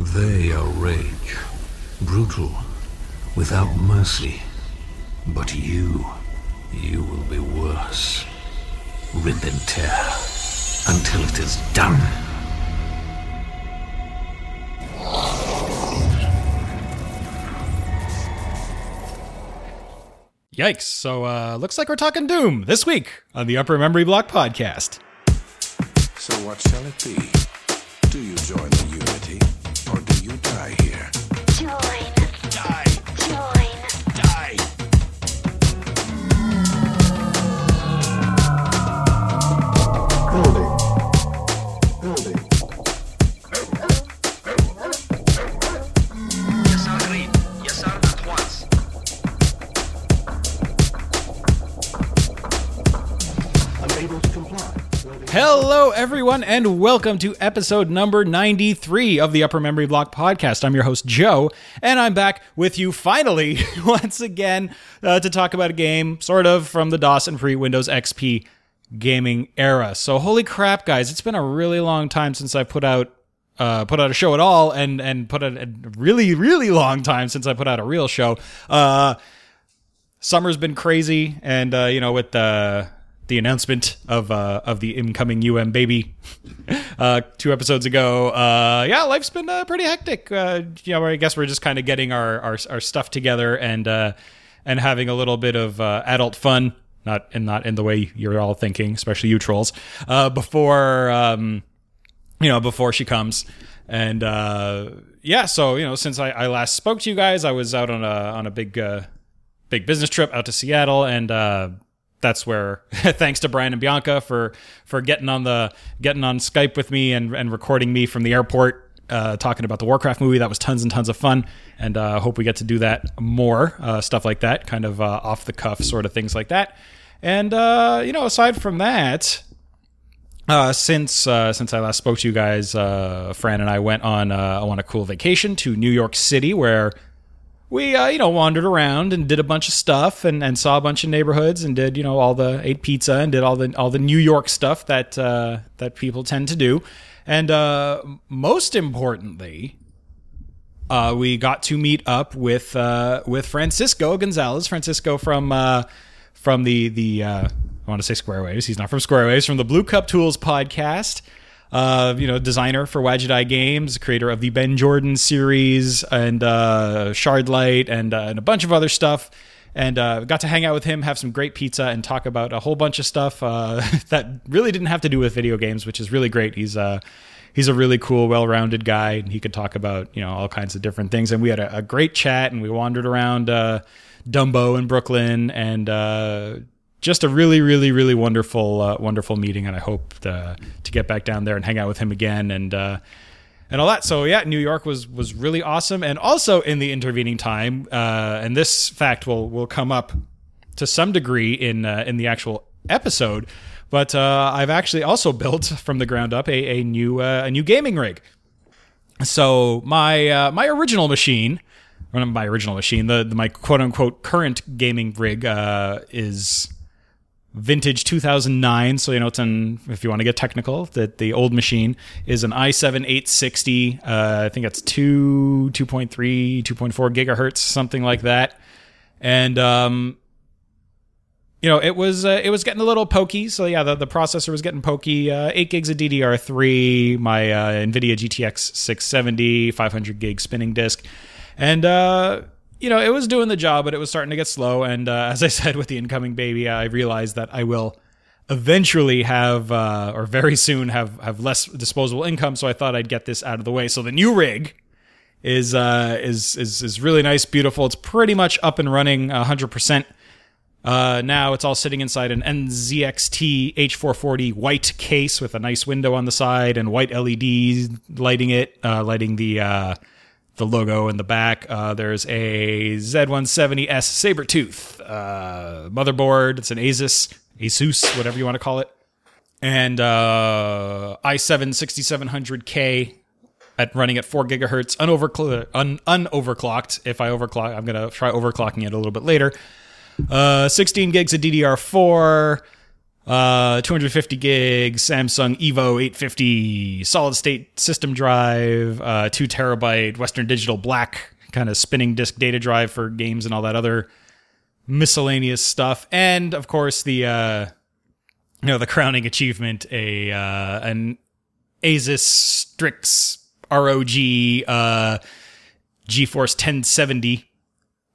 They are rage, brutal, without mercy. But you, you will be worse. Rip and tear until it is done. Yikes. So, uh, looks like we're talking Doom this week on the Upper Memory Block podcast. So what shall it be? Do you join the Unity, or die here? Join. Die! Hello, everyone, and welcome to episode number 93 of the Upper Memory Block podcast. I'm your host, Joe, and I'm back with you finally, once again, uh, to talk about a game sort of from the DOS and pre Windows XP gaming era. So, holy crap, guys, it's been a really long time since I put out. Uh, put out a show at all, and and put out a really really long time since I put out a real show. Uh, summer's been crazy, and uh, you know with the the announcement of uh, of the incoming UM baby uh, two episodes ago, uh, yeah, life's been uh, pretty hectic. Uh, you know, I guess we're just kind of getting our, our our stuff together and uh, and having a little bit of adult fun, not and not in the way you're all thinking, especially you trolls. Uh, before um, you know, before she comes. And uh, yeah, so you know, since I, I last spoke to you guys, I was out on a on a big big business trip out to Seattle, and that's where thanks to Brian and Bianca for for getting on the getting on Skype with me and and recording me from the airport. Uh, talking about the Warcraft movie, that was tons and tons of fun, and uh, hope we get to do that more uh, stuff like that, kind of uh, off the cuff sort of things like that. And uh, you know, aside from that, uh, since uh, since I last spoke to you guys, uh, Fran and I went on uh, on a cool vacation to New York City, where we uh, you know wandered around and did a bunch of stuff and, and saw a bunch of neighborhoods and did you know all the ate pizza and did all the all the New York stuff that uh, that people tend to do, and uh, most importantly, uh, we got to meet up with uh, with Francisco Gonzalez. Francisco from uh, from the the I want to say Square Waves. He's not from Square Waves. From the Blue Cup Tools podcast. Uh, you know, designer for Wadjet Eye Games, creator of the Ben Jordan series and uh, Shardlight and, uh, and a bunch of other stuff. And uh, got to hang out with him, have some great pizza, and talk about a whole bunch of stuff uh, that really didn't have to do with video games, which is really great. He's uh, he's a really cool, well-rounded guy, and he could talk about you know all kinds of different things. And we had a, a great chat, and we wandered around Dumbo in Brooklyn, and just a really, really, really wonderful, uh, wonderful meeting. And I hope to, to get back down there and hang out with him again, and uh, and all that. So yeah, New York was was really awesome, and also in the intervening time, uh, and this fact will will come up to some degree in uh, in the actual episode. But uh, I've actually also built from the ground up a, a new uh, a new gaming rig. So my uh, my original machine, not my original machine, the, the my quote unquote current gaming rig uh, is vintage 2009 so you know it's an if you want to get technical that the old machine is an i7 860 uh, i think it's 2 2.3 2.4 gigahertz something like that. And um you know it was uh, it was getting a little pokey. So yeah the, the processor was getting pokey. Uh, 8 gigs of ddr3 my uh, nvidia gtx 670 500 gig spinning disk. And uh you know, it was doing the job, but it was starting to get slow. And uh, as I said with the incoming baby, I realized that I will eventually have, uh, or very soon have, have less disposable income. So I thought I'd get this out of the way. So the new rig is uh, is is is really nice, beautiful. It's pretty much up and running, hundred percent. Uh, now it's all sitting inside an NZXT H440 white case with a nice window on the side and white LEDs lighting it, uh, lighting the uh, the logo in the back. Uh, there's a Z170S Sabertooth uh, motherboard. It's an Asus, Asus, whatever you want to call it. And uh, i7 6700K at running at 4 gigahertz, un- unoverclocked. If I overclock, I'm going to try overclocking it a little bit later. Uh, 16 gigs of DDR4. Uh, 250 gig Samsung Evo 850 solid state system drive, uh, two terabyte Western Digital Black kind of spinning disk data drive for games and all that other miscellaneous stuff, and of course the uh, you know the crowning achievement a uh, an Asus Strix ROG uh, GeForce 1070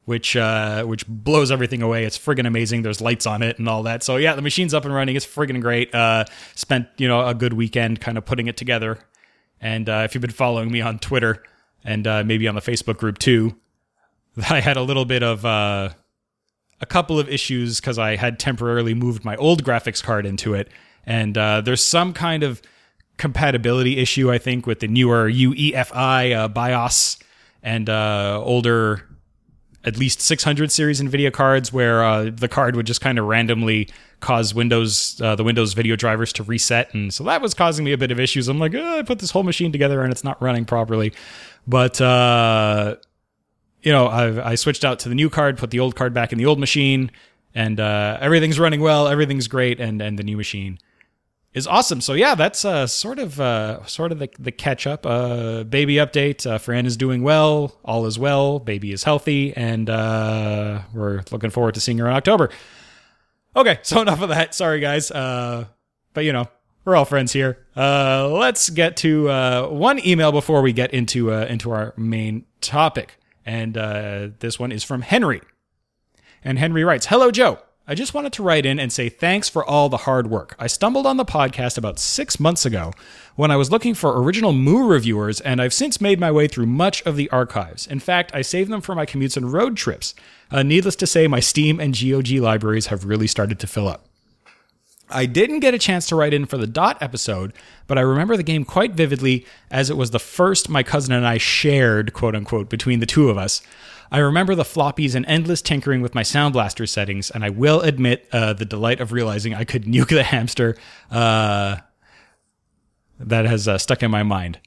which uh, which blows everything away. It's friggin' amazing. There's lights on it and all that. So yeah, the machine's up and running. It's friggin' great. Uh, spent you know a good weekend kind of putting it together. And uh, if you've been following me on Twitter and uh, maybe on the Facebook group too, I had a little bit of uh, a couple of issues because I had temporarily moved my old graphics card into it, and uh, there's some kind of compatibility issue I think with the newer UEFI BIOS and older at least 600 series NVIDIA cards where uh, the card would just kind of randomly cause Windows uh, the Windows video drivers to reset, and so that was causing me a bit of issues. I'm like, oh, I put this whole machine together and it's not running properly, but uh, you know, I, I switched out to the new card, put the old card back in the old machine, and uh, everything's running well, everything's great, and and the new machine is awesome. So yeah, that's uh, sort of uh, sort of the, the catch up. Uh, baby update. Uh, Fran is doing well. All is well. Baby is healthy, and uh, we're looking forward to seeing her in October. Okay, so enough of that. Sorry, guys. Uh, but you know, we're all friends here. Uh, let's get to uh, one email before we get into uh, into our main topic, and uh, this one is from Henry. And Henry writes, "Hello, Joe." I just wanted to write in and say thanks for all the hard work. I stumbled on the podcast about six months ago when I was looking for original Moo reviewers, and I've since made my way through much of the archives. In fact, I saved them for my commutes and road trips. Uh, needless to say, my Steam and GOG libraries have really started to fill up. I didn't get a chance to write in for the Dot episode, but I remember the game quite vividly as it was the first my cousin and I shared, quote unquote, between the two of us. I remember the floppies and endless tinkering with my Sound Blaster settings, and I will admit uh, the delight of realizing I could nuke the hamster uh, that has uh, stuck in my mind.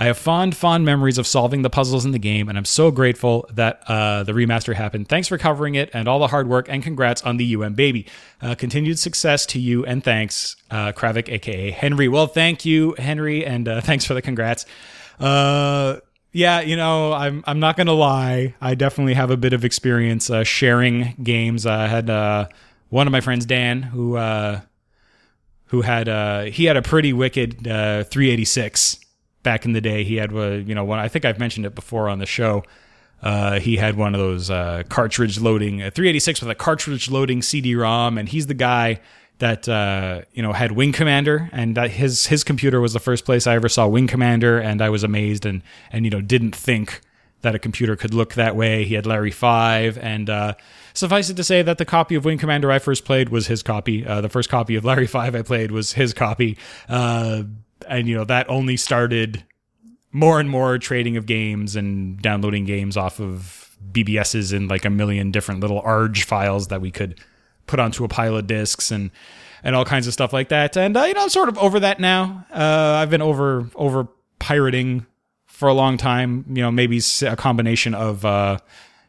I have fond, fond memories of solving the puzzles in the game, and I'm so grateful that uh, the remaster happened. Thanks for covering it and all the hard work, and congrats on the UM baby. Uh, continued success to you, and thanks, uh, Kravik, aka Henry. Well, thank you, Henry, and uh, thanks for the congrats. Uh, yeah, you know, I'm I'm not gonna lie. I definitely have a bit of experience uh, sharing games. I had uh, one of my friends, Dan, who uh, who had uh, he had a pretty wicked uh, 386 back in the day. He had uh, you know one. I think I've mentioned it before on the show. He had one of those cartridge loading a 386 with a cartridge loading CD-ROM, and he's the guy that uh, you know had Wing Commander, and that his his computer was the first place I ever saw Wing Commander, and I was amazed and and you know didn't think that a computer could look that way. He had Larry Five, and uh, suffice it to say that the copy of Wing Commander I first played was his copy. Uh, the first copy of Larry Five I played was his copy, uh, and you know that only started more and more trading of games and downloading games off of BBSs in like a million different little ARJ files that we could put onto a pile of discs and and all kinds of stuff like that. And uh, you know, I'm sort of over that now. Uh, I've been over over pirating for a long time. You know, maybe a combination of uh,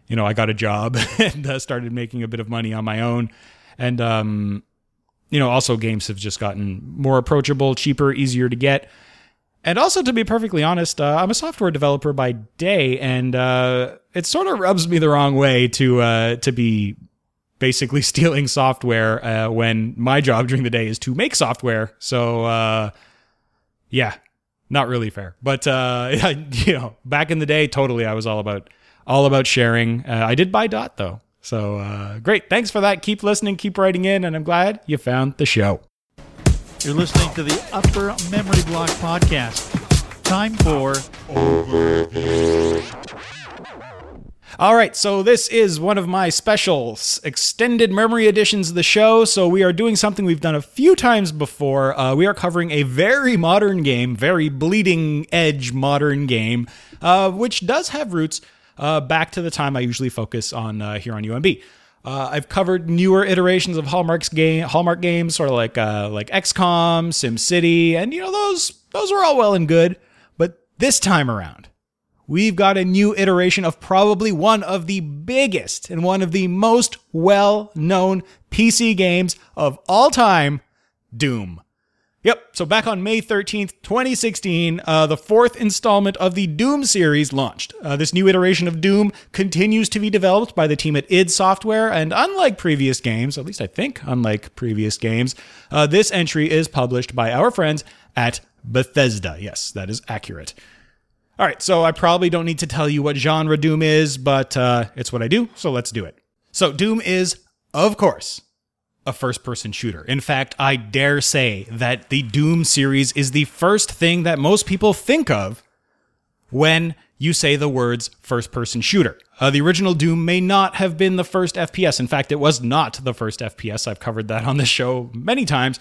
you know I got a job and uh, started making a bit of money on my own, and um, you know also games have just gotten more approachable, cheaper, easier to get. And also, to be perfectly honest, uh, I'm a software developer by day, and uh, it sort of rubs me the wrong way to uh, to be basically stealing software uh, when my job during the day is to make software. So, uh, yeah, not really fair. But uh, you know, back in the day, totally, I was all about all about sharing. Uh, I did buy Dot though, so uh, great. Thanks for that. Keep listening, keep writing in, and I'm glad you found the show. You're listening to the Upper Memory Block Podcast. Time for All right, so this is one of my special s- extended memory editions of the show. So we are doing something we've done a few times before. Uh, we are covering a very modern game, very bleeding edge modern game, uh, which does have roots uh, back to the time I usually focus on uh, here on UMB. Uh, I've covered newer iterations of Hallmark's game, Hallmark games, sort of like uh, like XCOM, SimCity, and you know those those are all well and good. But this time around, we've got a new iteration of probably one of the biggest and one of the most well known PC games of all time Doom. Yep. So back on May 13th, 2016, uh, the fourth installment of the Doom series launched. Uh, this new iteration of Doom continues to be developed by the team at id Software, and unlike previous games, at least I think unlike previous games, uh, this entry is published by our friends at Bethesda. Yes, that is accurate. All right, so I probably don't need to tell you what genre Doom is, but uh, it's what I do, so let's do it. So, Doom is, of course, a first person shooter. In fact, I dare say that the Doom series is the first thing that most people think of when you say the words first person shooter. Uh, the original Doom may not have been the first FPS. In fact, it was not the first FPS. I've covered that on the show many times.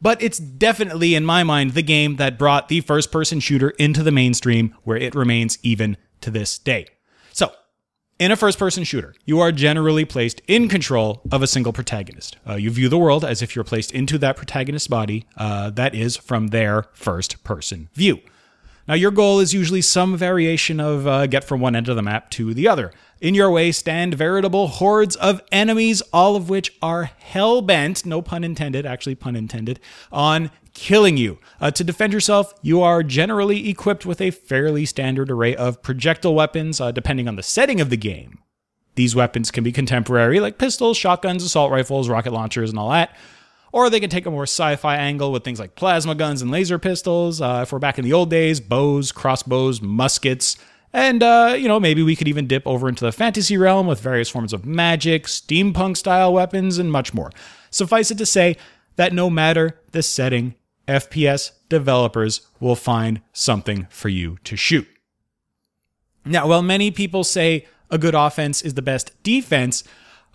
But it's definitely, in my mind, the game that brought the first person shooter into the mainstream where it remains even to this day. So, in a first person shooter, you are generally placed in control of a single protagonist. Uh, you view the world as if you're placed into that protagonist's body, uh, that is, from their first person view. Now, your goal is usually some variation of uh, get from one end of the map to the other. In your way stand veritable hordes of enemies, all of which are hell bent, no pun intended, actually pun intended, on killing you. Uh, to defend yourself, you are generally equipped with a fairly standard array of projectile weapons, uh, depending on the setting of the game. These weapons can be contemporary, like pistols, shotguns, assault rifles, rocket launchers, and all that. Or they can take a more sci fi angle with things like plasma guns and laser pistols. Uh, if we're back in the old days, bows, crossbows, muskets. And, uh, you know, maybe we could even dip over into the fantasy realm with various forms of magic, steampunk style weapons, and much more. Suffice it to say that no matter the setting, FPS developers will find something for you to shoot. Now, while many people say a good offense is the best defense,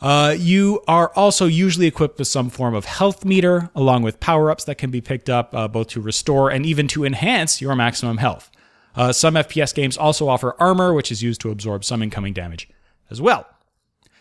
uh, you are also usually equipped with some form of health meter, along with power ups that can be picked up uh, both to restore and even to enhance your maximum health. Uh, some FPS games also offer armor, which is used to absorb some incoming damage as well.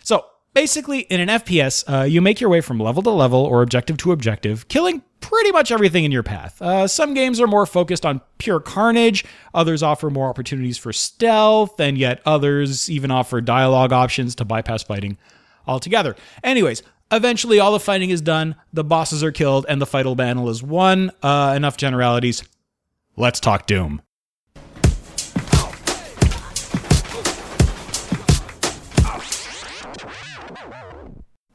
So, basically, in an FPS, uh, you make your way from level to level or objective to objective, killing pretty much everything in your path. Uh, some games are more focused on pure carnage, others offer more opportunities for stealth, and yet others even offer dialogue options to bypass fighting altogether. Anyways, eventually all the fighting is done, the bosses are killed, and the final battle is won. Uh, enough generalities. Let's talk Doom.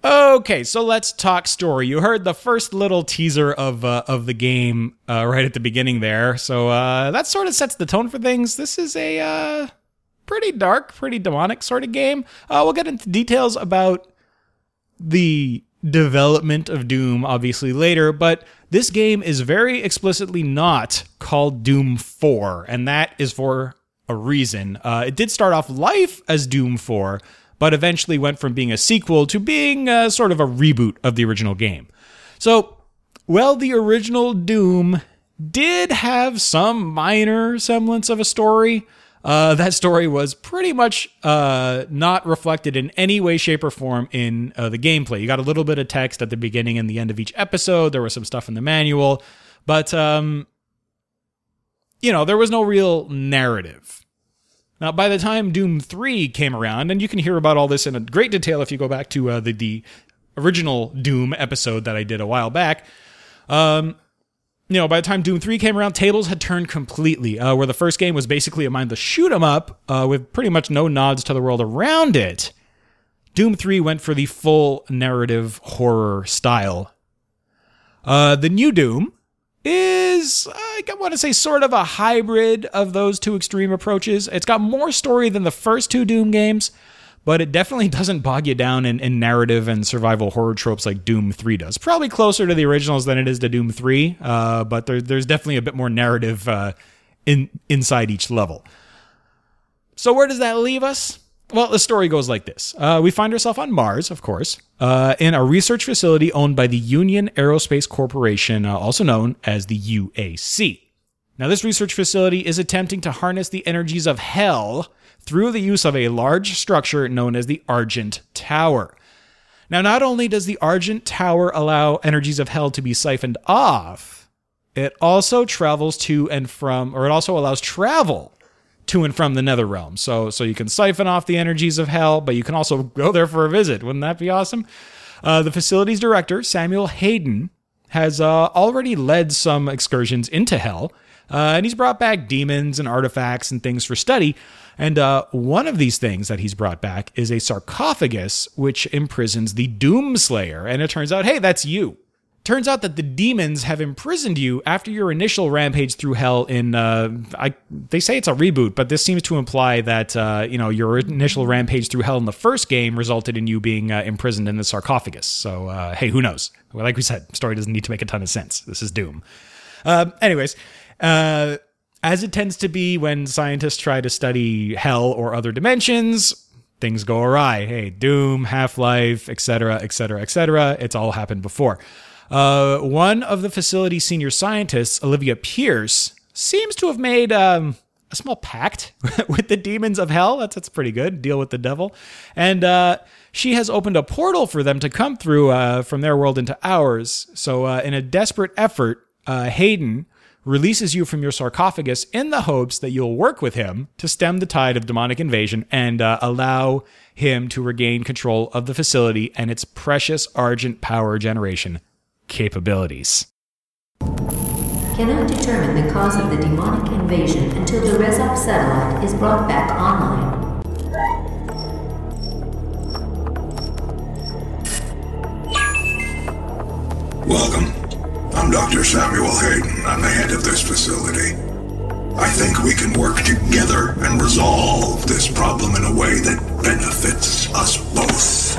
Okay, so let's talk story. You heard the first little teaser of uh, of the game uh, right at the beginning there, so uh, that sort of sets the tone for things. This is a uh, pretty dark, pretty demonic sort of game. Uh, we'll get into details about the development of Doom obviously later, but this game is very explicitly not called Doom 4, and that is for a reason. Uh, it did start off life as Doom 4, but eventually went from being a sequel to being uh, sort of a reboot of the original game. So, well, the original Doom did have some minor semblance of a story. Uh, that story was pretty much uh, not reflected in any way, shape, or form in uh, the gameplay. You got a little bit of text at the beginning and the end of each episode. There was some stuff in the manual, but um, you know there was no real narrative. Now, by the time Doom 3 came around, and you can hear about all this in great detail if you go back to uh, the, the original Doom episode that I did a while back, um, you know, by the time Doom 3 came around, tables had turned completely, uh, where the first game was basically a mindless shoot 'em up uh, with pretty much no nods to the world around it. Doom 3 went for the full narrative horror style. Uh, the new Doom is, I want to say, sort of a hybrid of those two extreme approaches. It's got more story than the first two Doom games, but it definitely doesn't bog you down in, in narrative and survival horror tropes like Doom 3 does. Probably closer to the originals than it is to Doom 3, uh, but there, there's definitely a bit more narrative uh, in inside each level. So, where does that leave us? Well, the story goes like this. Uh, we find ourselves on Mars, of course, uh, in a research facility owned by the Union Aerospace Corporation, uh, also known as the UAC. Now, this research facility is attempting to harness the energies of hell through the use of a large structure known as the Argent Tower. Now, not only does the Argent Tower allow energies of hell to be siphoned off, it also travels to and from, or it also allows travel to and from the nether realm. So so you can siphon off the energies of hell, but you can also go there for a visit. Wouldn't that be awesome? Uh, the facility's director, Samuel Hayden, has uh, already led some excursions into hell, uh, and he's brought back demons and artifacts and things for study. And uh, one of these things that he's brought back is a sarcophagus which imprisons the Doomslayer. And it turns out, hey, that's you. Turns out that the demons have imprisoned you after your initial rampage through hell. In uh, I, they say it's a reboot, but this seems to imply that uh, you know your initial rampage through hell in the first game resulted in you being uh, imprisoned in the sarcophagus. So uh, hey, who knows? Well, like we said, story doesn't need to make a ton of sense. This is Doom. Uh, anyways, uh, as it tends to be when scientists try to study hell or other dimensions, things go awry. Hey, Doom, Half Life, etc., etc., etc. It's all happened before. Uh, one of the facility's senior scientists, Olivia Pierce, seems to have made um, a small pact with the demons of hell. That's that's pretty good. Deal with the devil, and uh, she has opened a portal for them to come through uh, from their world into ours. So, uh, in a desperate effort, uh, Hayden releases you from your sarcophagus in the hopes that you'll work with him to stem the tide of demonic invasion and uh, allow him to regain control of the facility and its precious argent power generation capabilities. Cannot determine the cause of the demonic invasion until the Rezop satellite is brought back online. Welcome. I'm Dr. Samuel Hayden. I'm the head of this facility. I think we can work together and resolve this problem in a way that benefits us both.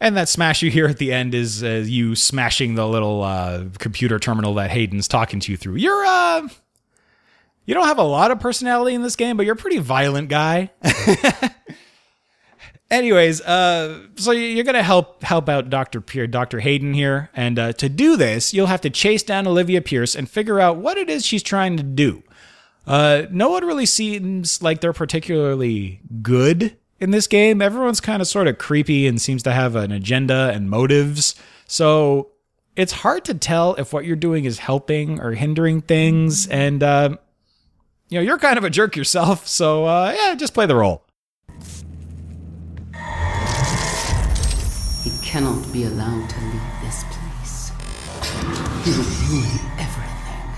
And that smash you hear at the end is uh, you smashing the little uh, computer terminal that Hayden's talking to you through. You're uh, you don't have a lot of personality in this game, but you're a pretty violent guy. Anyways, uh, so you're gonna help help out Doctor Pier, Doctor Hayden here, and uh, to do this, you'll have to chase down Olivia Pierce and figure out what it is she's trying to do. Uh, no one really seems like they're particularly good in this game. Everyone's kind of sort of creepy and seems to have an agenda and motives. So it's hard to tell if what you're doing is helping or hindering things. And, uh, you know, you're kind of a jerk yourself. So, uh, yeah, just play the role. Cannot be allowed to leave this place. He will ruin everything.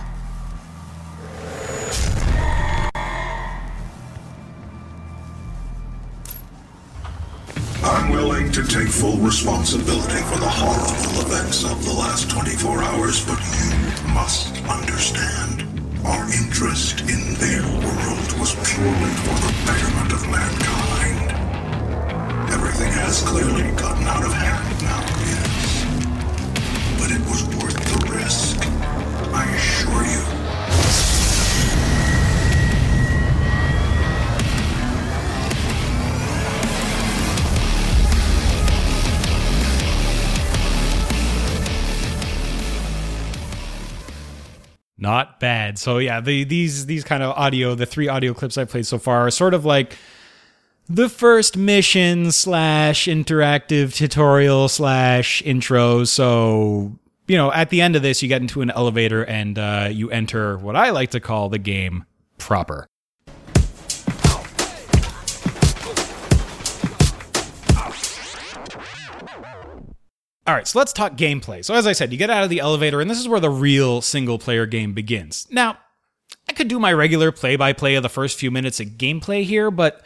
I'm willing to take full responsibility for the horrible events of the last 24 hours, but you must understand. Our interest in their world was purely for the betterment of mankind. Everything has clearly gotten out of hand Bad. So yeah, the, these these kind of audio, the three audio clips I played so far are sort of like the first mission slash interactive tutorial slash intro. So you know, at the end of this, you get into an elevator and uh, you enter what I like to call the game proper. All right, so let's talk gameplay. So, as I said, you get out of the elevator, and this is where the real single player game begins. Now, I could do my regular play by play of the first few minutes of gameplay here, but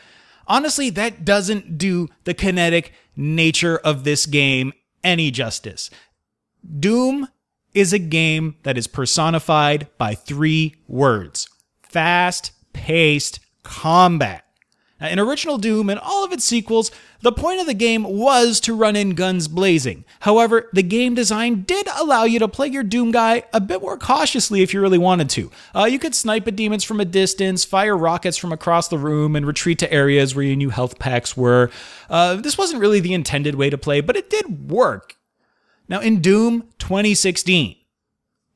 honestly, that doesn't do the kinetic nature of this game any justice. Doom is a game that is personified by three words fast paced combat. Now, in original Doom and all of its sequels, the point of the game was to run in guns blazing. However, the game design did allow you to play your Doom guy a bit more cautiously if you really wanted to. Uh, you could snipe at demons from a distance, fire rockets from across the room, and retreat to areas where your new health packs were. Uh, this wasn't really the intended way to play, but it did work. Now, in Doom 2016,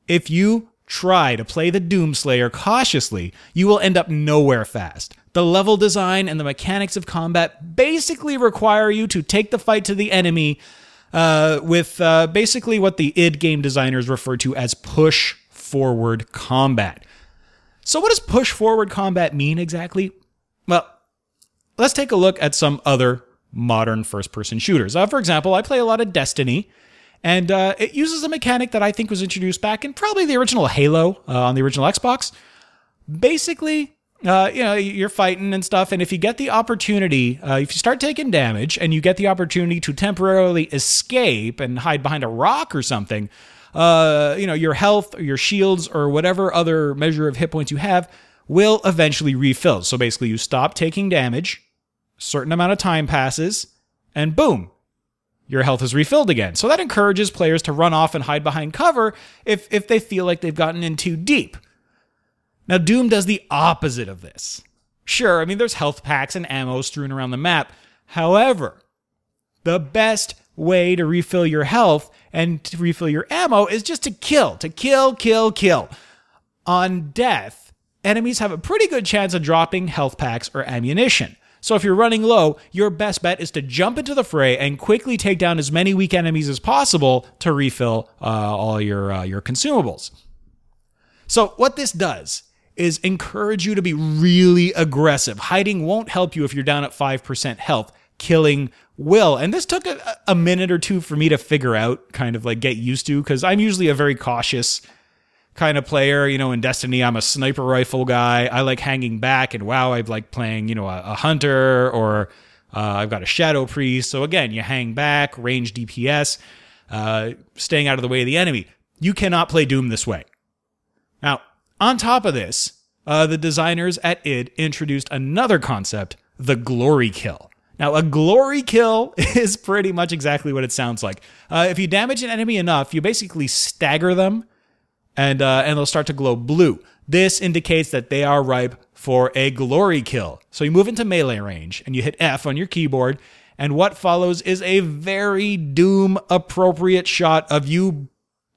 if you try to play the Doomslayer cautiously, you will end up nowhere fast. The level design and the mechanics of combat basically require you to take the fight to the enemy uh, with uh, basically what the id game designers refer to as push forward combat. So, what does push forward combat mean exactly? Well, let's take a look at some other modern first person shooters. Uh, for example, I play a lot of Destiny. And uh, it uses a mechanic that I think was introduced back in probably the original Halo uh, on the original Xbox. Basically, uh, you know, you're fighting and stuff, and if you get the opportunity, uh, if you start taking damage and you get the opportunity to temporarily escape and hide behind a rock or something, uh, you know, your health or your shields or whatever other measure of hit points you have will eventually refill. So basically, you stop taking damage, certain amount of time passes, and boom, your health is refilled again. So that encourages players to run off and hide behind cover if if they feel like they've gotten in too deep. Now Doom does the opposite of this. Sure, I mean there's health packs and ammo strewn around the map. However, the best way to refill your health and to refill your ammo is just to kill, to kill, kill, kill. On death, enemies have a pretty good chance of dropping health packs or ammunition. So if you're running low, your best bet is to jump into the fray and quickly take down as many weak enemies as possible to refill uh, all your uh, your consumables. So what this does is encourage you to be really aggressive. Hiding won't help you if you're down at 5% health. Killing will. And this took a, a minute or two for me to figure out, kind of like get used to, because I'm usually a very cautious kind of player. You know, in Destiny, I'm a sniper rifle guy. I like hanging back, and WoW, I've like playing, you know, a, a hunter or uh, I've got a shadow priest. So again, you hang back, range DPS, uh, staying out of the way of the enemy. You cannot play Doom this way. Now, on top of this, uh, the designers at id introduced another concept, the glory kill. Now, a glory kill is pretty much exactly what it sounds like. Uh, if you damage an enemy enough, you basically stagger them and uh, and they'll start to glow blue. This indicates that they are ripe for a glory kill. So you move into melee range and you hit F on your keyboard, and what follows is a very Doom appropriate shot of you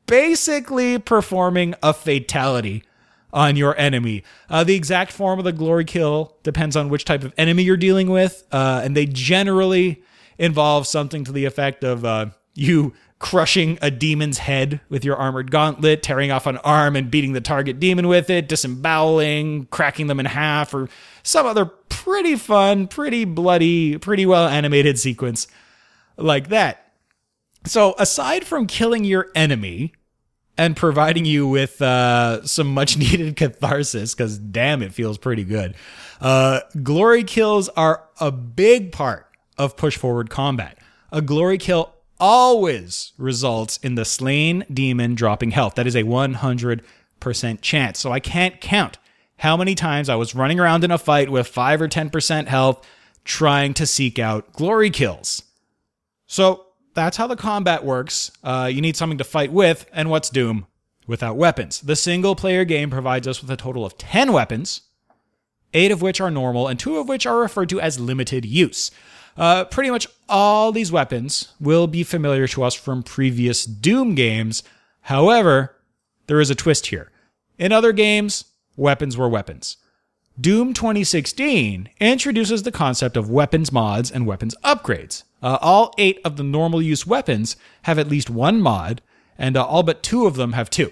basically performing a fatality on your enemy. Uh, the exact form of the glory kill depends on which type of enemy you're dealing with, uh, and they generally involve something to the effect of uh, you crushing a demon's head with your armored gauntlet, tearing off an arm and beating the target demon with it, disemboweling, cracking them in half, or some other pretty fun, pretty bloody, pretty well animated sequence like that. So, aside from killing your enemy and providing you with uh, some much needed catharsis, because damn, it feels pretty good, uh, glory kills are a big part of push forward combat. A glory kill always results in the slain demon dropping health. That is a 100% chance. So I can't count how many times I was running around in a fight with 5 or 10% health trying to seek out glory kills. So that's how the combat works. Uh, you need something to fight with, and what's Doom? Without weapons. The single player game provides us with a total of 10 weapons, eight of which are normal, and two of which are referred to as limited use. Uh, pretty much all these weapons will be familiar to us from previous Doom games. However, there is a twist here. In other games, weapons were weapons. Doom 2016 introduces the concept of weapons mods and weapons upgrades. Uh, all eight of the normal use weapons have at least one mod, and uh, all but two of them have two.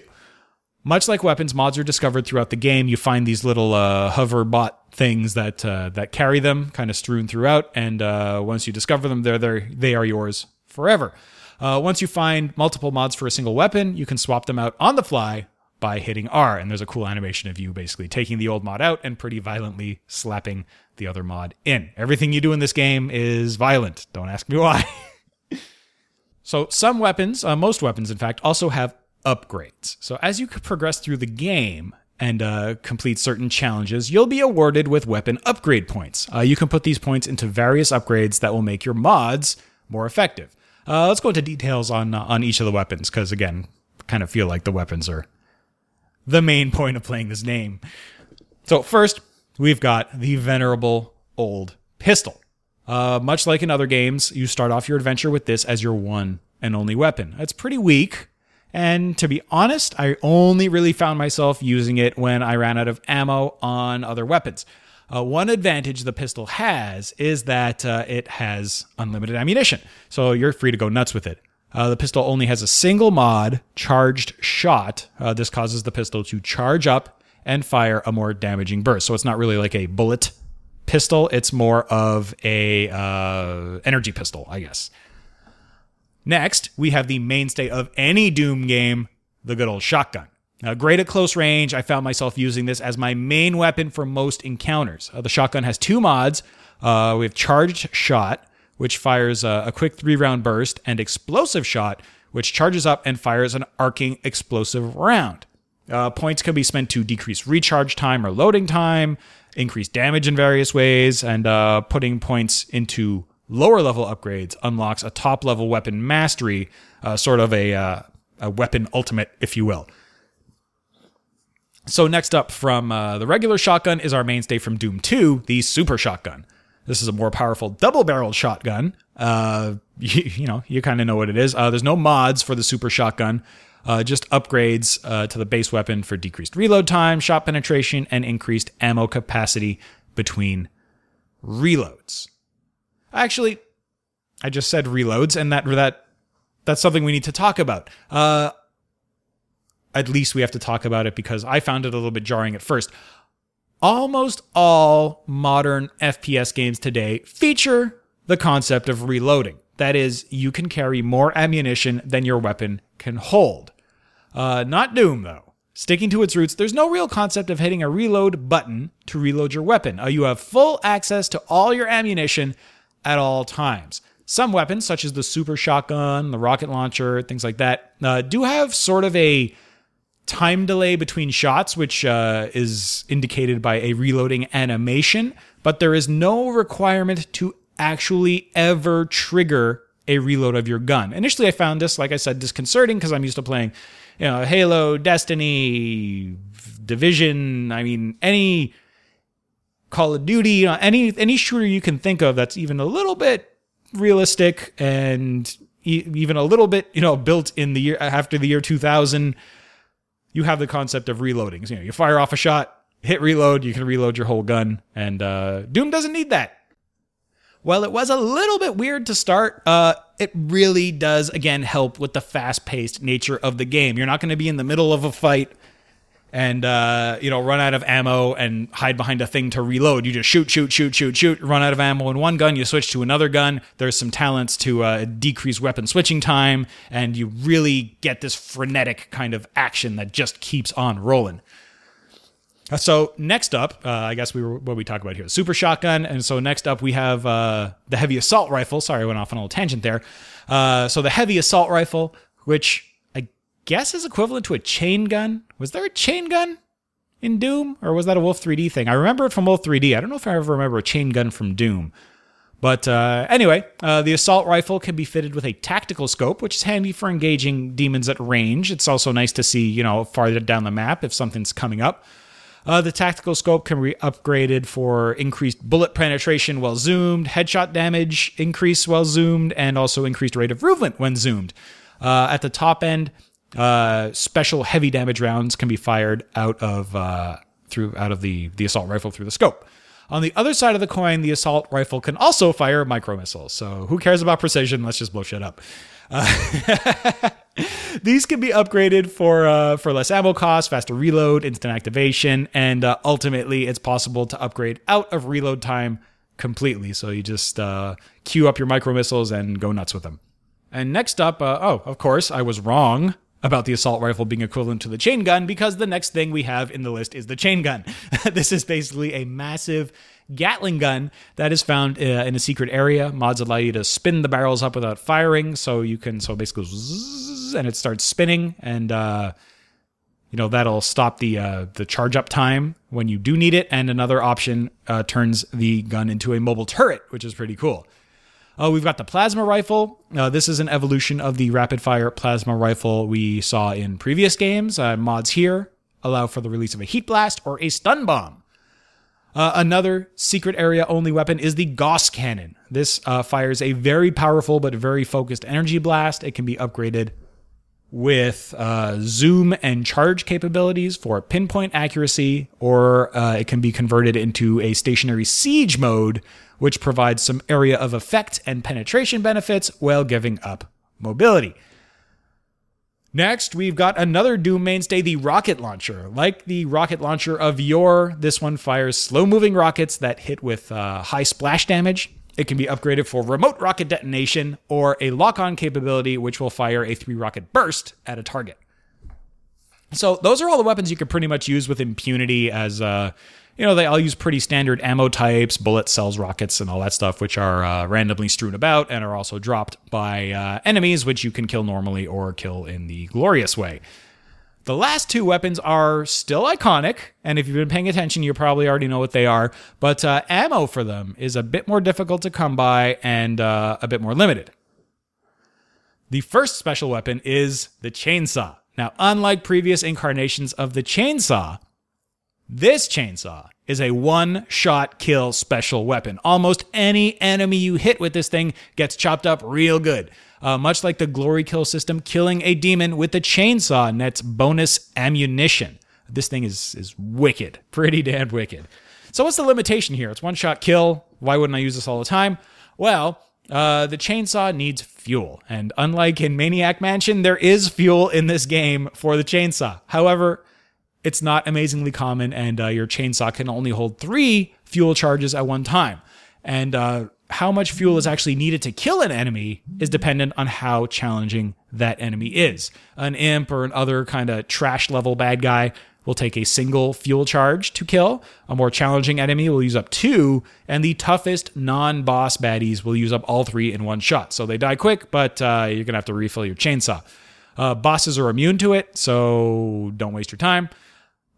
Much like weapons, mods are discovered throughout the game. You find these little uh, hover bot things that uh, that carry them, kind of strewn throughout, and uh, once you discover them, they're, they're they are yours forever. Uh, once you find multiple mods for a single weapon, you can swap them out on the fly by hitting R, and there's a cool animation of you basically taking the old mod out and pretty violently slapping the other mod in. Everything you do in this game is violent. Don't ask me why. so some weapons, uh, most weapons in fact, also have upgrades. So as you progress through the game and uh, complete certain challenges, you'll be awarded with weapon upgrade points. Uh, you can put these points into various upgrades that will make your mods more effective. Uh, let's go into details on uh, on each of the weapons because again, kind of feel like the weapons are the main point of playing this game. So first, we've got the venerable old pistol. Uh, much like in other games, you start off your adventure with this as your one and only weapon. It's pretty weak, and to be honest, I only really found myself using it when I ran out of ammo on other weapons. Uh, one advantage the pistol has is that uh, it has unlimited ammunition, so you're free to go nuts with it. Uh, the pistol only has a single mod, charged shot. Uh, this causes the pistol to charge up and fire a more damaging burst. So it's not really like a bullet pistol; it's more of a uh, energy pistol, I guess. Next, we have the mainstay of any Doom game, the good old shotgun. Uh, great at close range, I found myself using this as my main weapon for most encounters. Uh, the shotgun has two mods. Uh, we have Charged Shot, which fires a, a quick three round burst, and Explosive Shot, which charges up and fires an arcing explosive round. Uh, points can be spent to decrease recharge time or loading time, increase damage in various ways, and uh, putting points into lower level upgrades unlocks a top level weapon mastery, uh, sort of a, uh, a weapon ultimate, if you will. So next up from uh, the regular shotgun is our mainstay from Doom 2, the Super Shotgun. This is a more powerful double-barreled shotgun. Uh, you, you know, you kind of know what it is. Uh, there's no mods for the Super Shotgun, uh, just upgrades uh, to the base weapon for decreased reload time, shot penetration, and increased ammo capacity between reloads. Actually, I just said reloads, and that that that's something we need to talk about. Uh, at least we have to talk about it because I found it a little bit jarring at first. Almost all modern FPS games today feature the concept of reloading. That is, you can carry more ammunition than your weapon can hold. Uh, not Doom, though. Sticking to its roots, there's no real concept of hitting a reload button to reload your weapon. Uh, you have full access to all your ammunition at all times. Some weapons, such as the super shotgun, the rocket launcher, things like that, uh, do have sort of a time delay between shots, which uh, is indicated by a reloading animation, but there is no requirement to actually ever trigger a reload of your gun. Initially, I found this, like I said, disconcerting because I'm used to playing, you know, Halo, Destiny, Division. I mean, any Call of Duty, you know, any any shooter you can think of that's even a little bit realistic and even a little bit, you know, built in the year after the year 2000 you have the concept of reloading. So, you know, you fire off a shot, hit reload, you can reload your whole gun, and uh, Doom doesn't need that. Well, it was a little bit weird to start, uh, it really does again help with the fast-paced nature of the game. You're not going to be in the middle of a fight and uh, you know run out of ammo and hide behind a thing to reload. You just shoot, shoot, shoot, shoot, shoot. Run out of ammo in one gun, you switch to another gun. There's some talents to uh, decrease weapon switching time, and you really get this frenetic kind of action that just keeps on rolling. Uh, So next up, uh, I guess we were what we talk about here, super shotgun, and so next up we have uh, the heavy assault rifle. Sorry, I went off on a little tangent there. Uh, so the heavy assault rifle, which guess is equivalent to a chain gun. Was there a chain gun in Doom, or was that a Wolf 3D thing? I remember it from Wolf 3D. I don't know if I ever remember a chain gun from Doom. But uh, anyway, uh, the assault rifle can be fitted with a tactical scope, which is handy for engaging demons at range. It's also nice to see, you know, farther down the map if something's coming up. Uh, the tactical scope can be upgraded for increased bullet penetration while zoomed, headshot damage increase while zoomed, and also increased rate of movement when zoomed. Uh, at the top end, uh, special heavy damage rounds can be fired out of uh, through out of the the assault rifle through the scope. On the other side of the coin, the assault rifle can also fire micro missiles. So who cares about precision? Let's just blow shit up. Uh, these can be upgraded for uh, for less ammo cost, faster reload, instant activation, and uh, ultimately, it's possible to upgrade out of reload time completely. So you just uh, queue up your micro missiles and go nuts with them. And next up, uh, oh, of course, I was wrong about the assault rifle being equivalent to the chain gun because the next thing we have in the list is the chain gun. this is basically a massive Gatling gun that is found uh, in a secret area. Mods allow you to spin the barrels up without firing, so you can so basically zzz, and it starts spinning, and uh, you know that'll stop the uh, the charge up time when you do need it. And another option uh, turns the gun into a mobile turret, which is pretty cool. Uh, we've got the plasma rifle. Uh, this is an evolution of the rapid fire plasma rifle we saw in previous games. Uh, mods here allow for the release of a heat blast or a stun bomb. Uh, another secret area only weapon is the Gauss cannon. This uh, fires a very powerful but very focused energy blast. It can be upgraded with uh, zoom and charge capabilities for pinpoint accuracy, or it can be converted into a stationary siege mode, which provides some area of effect and penetration benefits while giving up mobility. Next, we've got another Doom mainstay, the rocket launcher. Like the rocket launcher of yore, this one fires slow moving rockets that hit with uh, high splash damage It can be upgraded for remote rocket detonation or a lock on capability, which will fire a three rocket burst at a target. So those are all the weapons you could pretty much use with impunity as uh you know, they all use pretty standard ammo types, bullet cells, rockets, and all that stuff, which are uh, randomly strewn about and are also dropped by uh, enemies, which you can kill normally or kill in the glorious way. The last two weapons are still iconic, and if you've been paying attention, you probably already know what they are. But uh, ammo for them is a bit more difficult to come by and uh, a bit more limited. The first special weapon is the chainsaw. Now, unlike previous incarnations of the chainsaw, this chainsaw is a one shot kill special weapon. Almost any enemy you hit with this thing gets chopped up real good. Uh, much like the glory kill system, killing a demon with the chainsaw nets bonus ammunition. This thing is is wicked, pretty damn wicked. So what's the limitation here? It's one shot kill. Why wouldn't I use this all the time? Well, uh, the chainsaw needs fuel, and unlike in Maniac Mansion, there is fuel in this game for the chainsaw. However, it's not amazingly common, and uh, your chainsaw can only hold three fuel charges at one time. And uh, how much fuel is actually needed to kill an enemy is dependent on how challenging that enemy is. An imp or an other kind of trash level bad guy will take a single fuel charge to kill. A more challenging enemy will use up two, and the toughest non boss baddies will use up all three in one shot. So they die quick, but uh, you're going to have to refill your chainsaw. Uh, bosses are immune to it, so don't waste your time.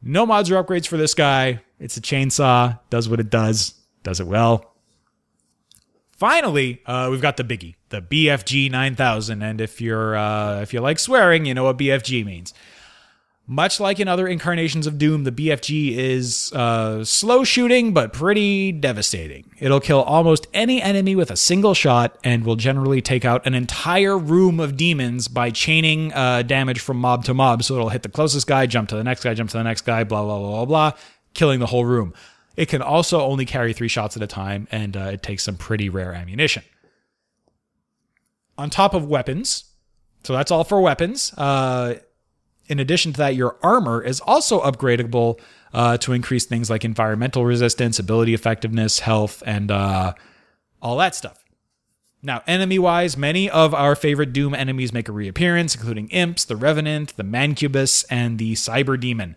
No mods or upgrades for this guy. It's a chainsaw, does what it does, does it well. Finally, uh, we've got the biggie, the BFG 9000. And if you're uh, if you like swearing, you know what BFG means. Much like in other incarnations of Doom, the BFG is uh, slow shooting but pretty devastating. It'll kill almost any enemy with a single shot and will generally take out an entire room of demons by chaining uh, damage from mob to mob. So it'll hit the closest guy, jump to the next guy, jump to the next guy, blah, blah, blah, blah, blah, killing the whole room. It can also only carry three shots at a time, and uh, it takes some pretty rare ammunition. On top of weapons, so that's all for weapons. In addition to that, your armor is also upgradable uh, to increase things like environmental resistance, ability effectiveness, health, and uh, all that stuff. Now, enemy wise, many of our favorite Doom enemies make a reappearance, including Imps, the Revenant, the Mancubus, and the Cyber Demon.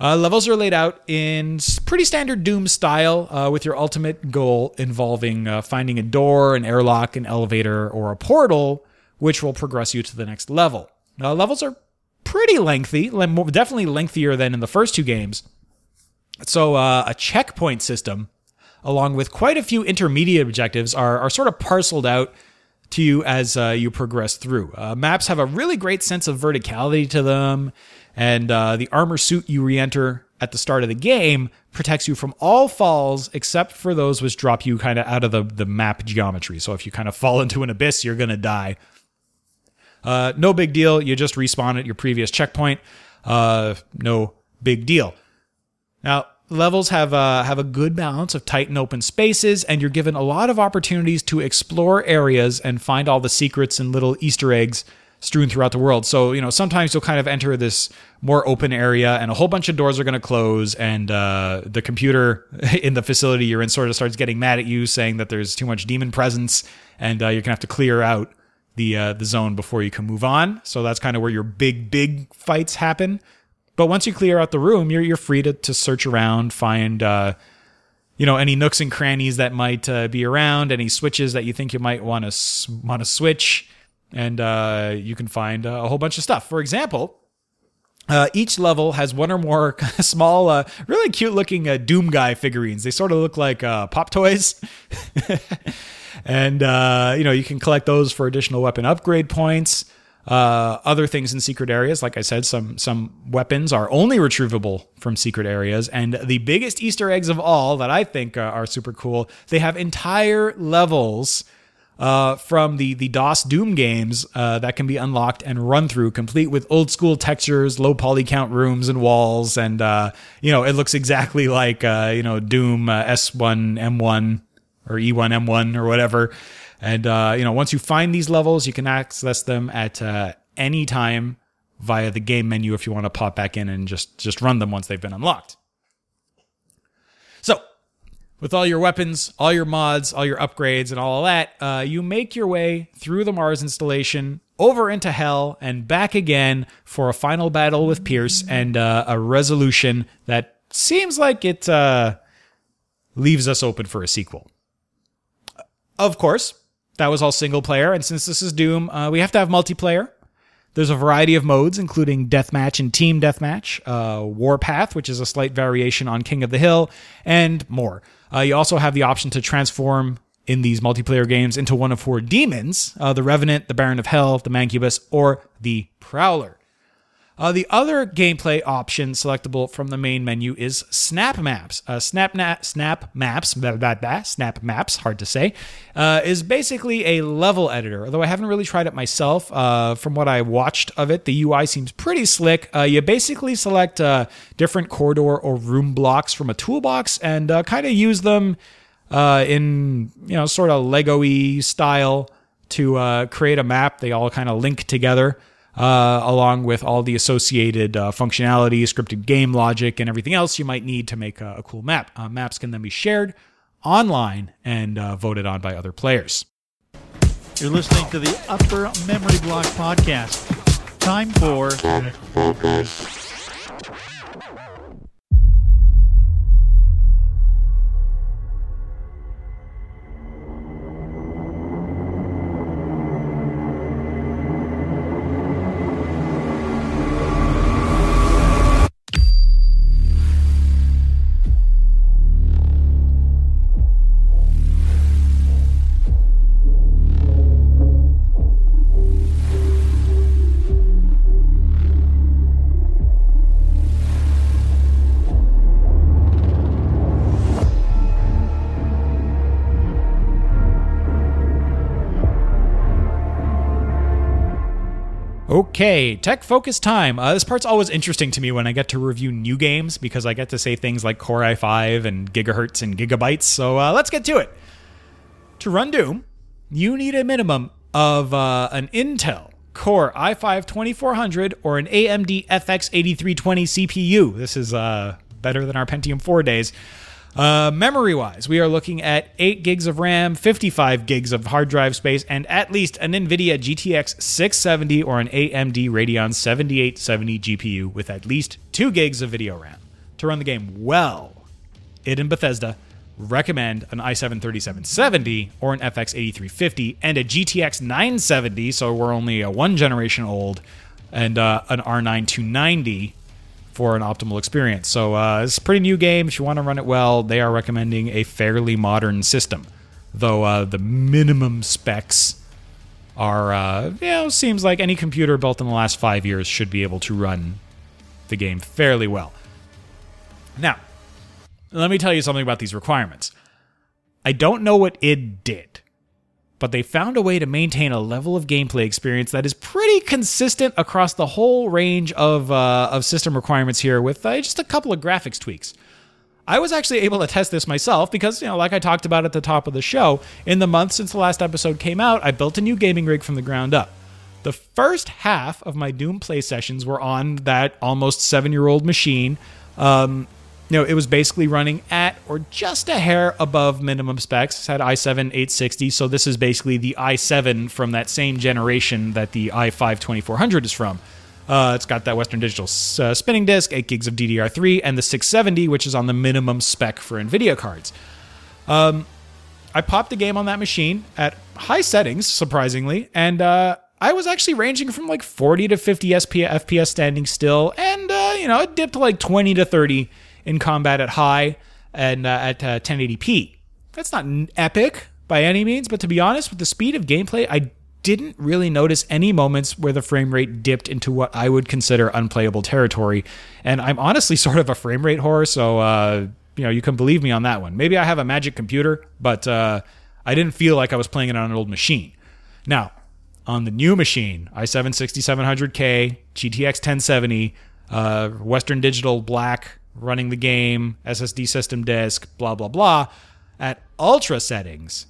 Uh, levels are laid out in pretty standard Doom style, uh, with your ultimate goal involving uh, finding a door, an airlock, an elevator, or a portal, which will progress you to the next level. Uh, levels are pretty lengthy, definitely lengthier than in the first two games. So, uh, a checkpoint system, along with quite a few intermediate objectives, are, are sort of parceled out to you as uh, you progress through. Uh, maps have a really great sense of verticality to them, and uh, the armor suit you re enter at the start of the game protects you from all falls except for those which drop you kind of out of the, the map geometry. So, if you kind of fall into an abyss, you're going to die. Uh, no big deal. You just respawn at your previous checkpoint. Uh, no big deal. Now, levels have uh, have a good balance of tight and open spaces, and you're given a lot of opportunities to explore areas and find all the secrets and little Easter eggs strewn throughout the world. So, you know, sometimes you'll kind of enter this more open area and a whole bunch of doors are going to close and uh, the computer in the facility you're in sort of starts getting mad at you saying that there's too much demon presence and uh, you're going to have to clear out the uh, the zone before you can move on. So that's kind of where your big big fights happen. But once you clear out the room, you're you're free to to search around, find uh, you know any nooks and crannies that might uh, be around, any switches that you think you might want to want to switch, and uh, you can find a whole bunch of stuff. For example. Uh, each level has one or more small, uh, really cute looking Doom Guy figurines. They sort of look like pop toys. and uh, you know you can collect those for additional weapon upgrade points. Uh, other things in secret areas, like I said, some some weapons are only retrievable from secret areas, and the biggest Easter eggs of all that I think uh, are super cool. They have entire levels uh, from the the DOS Doom games uh, that can be unlocked and run through, complete with old school textures, low poly count rooms and walls, and uh, you know it looks exactly like uh, you know Doom uh, S1 M1 or E1 M1 or whatever. And uh, you know, once you find these levels, you can access them at uh, any time via the game menu if you want to pop back in and just just run them once they've been unlocked. So, with all your weapons, all your mods, all your upgrades, and all of that, uh, you make your way through the Mars installation over into Hell and back again for a final battle with Pierce and uh, a resolution that seems like it uh, leaves us open for a sequel. Of course, that was all single player, and since this is Doom, uh, we have to have multiplayer. There's a variety of modes, including deathmatch and team deathmatch, uh, Warpath, which is a slight variation on King of the Hill, and more. Uh, you also have the option to transform in these multiplayer games into one of four demons uh, the Revenant, the Baron of Hell, the Mancubus, or the Prowler. Uh, the other gameplay option selectable from the main menu is Snap Maps. Uh, Snap na- Snap Maps, blah, blah, blah, Snap Maps, hard to say, uh, is basically a level editor. Although I haven't really tried it myself, uh, from what I watched of it, the UI seems pretty slick. Uh, you basically select uh, different corridor or room blocks from a toolbox and kind of use them in you know sort of Lego-y style to create a map. They all kind of link together uh, along with all the associated uh, functionality, scripted game logic, and everything else you might need to make a, a cool map. Uh, maps can then be shared online and uh, voted on by other players. You're listening to the Upper Memory Block Podcast. Time for. Okay, tech focus time. Uh, this part's always interesting to me when I get to review new games because I get to say things like Core i5 and gigahertz and gigabytes. So uh, let's get to it. To run Doom, you need a minimum of uh, an Intel Core i5 2400 or an AMD FX 8320 CPU. This is uh, better than our Pentium 4 days. Uh, memory wise, we are looking at 8 gigs of RAM, 55 gigs of hard drive space, and at least an NVIDIA GTX 670 or an AMD Radeon 7870 GPU with at least 2 gigs of video RAM. To run the game well, id and Bethesda recommend an i7 3770 or an FX 8350 and a GTX 970, so we're only a one generation old, and uh, an R9 290 for an optimal experience. So uh, it's a pretty new game. If you want to run it well, they are recommending a fairly modern system, though uh, the minimum specs are, uh, you know, seems like any computer built in the last five years should be able to run the game fairly well. Now, let me tell you something about these requirements. I don't know what id did but they found a way to maintain a level of gameplay experience that is pretty consistent across the whole range of, uh, of system requirements here with uh, just a couple of graphics tweaks. I was actually able to test this myself because, you know, like I talked about at the top of the show, in the month since the last episode came out, I built a new gaming rig from the ground up. The first half of my Doom play sessions were on that almost seven year old machine. Um, know, it was basically running at or just a hair above minimum specs. It had i7 860, so this is basically the i7 from that same generation that the i5 2400 is from. Uh, it's got that Western Digital uh, spinning disk, 8 gigs of DDR3, and the 670, which is on the minimum spec for NVIDIA cards. Um, I popped the game on that machine at high settings, surprisingly, and uh, I was actually ranging from like 40 to 50 FPS standing still, and uh, you know, it dipped to like 20 to 30 in combat at high and uh, at uh, 1080p. That's not epic by any means, but to be honest, with the speed of gameplay, I didn't really notice any moments where the frame rate dipped into what I would consider unplayable territory. And I'm honestly sort of a frame rate whore, so uh, you know you can believe me on that one. Maybe I have a magic computer, but uh, I didn't feel like I was playing it on an old machine. Now, on the new machine, i7 6700K, GTX 1070, uh, Western Digital Black running the game, SSD system disk, blah, blah, blah, at ultra settings.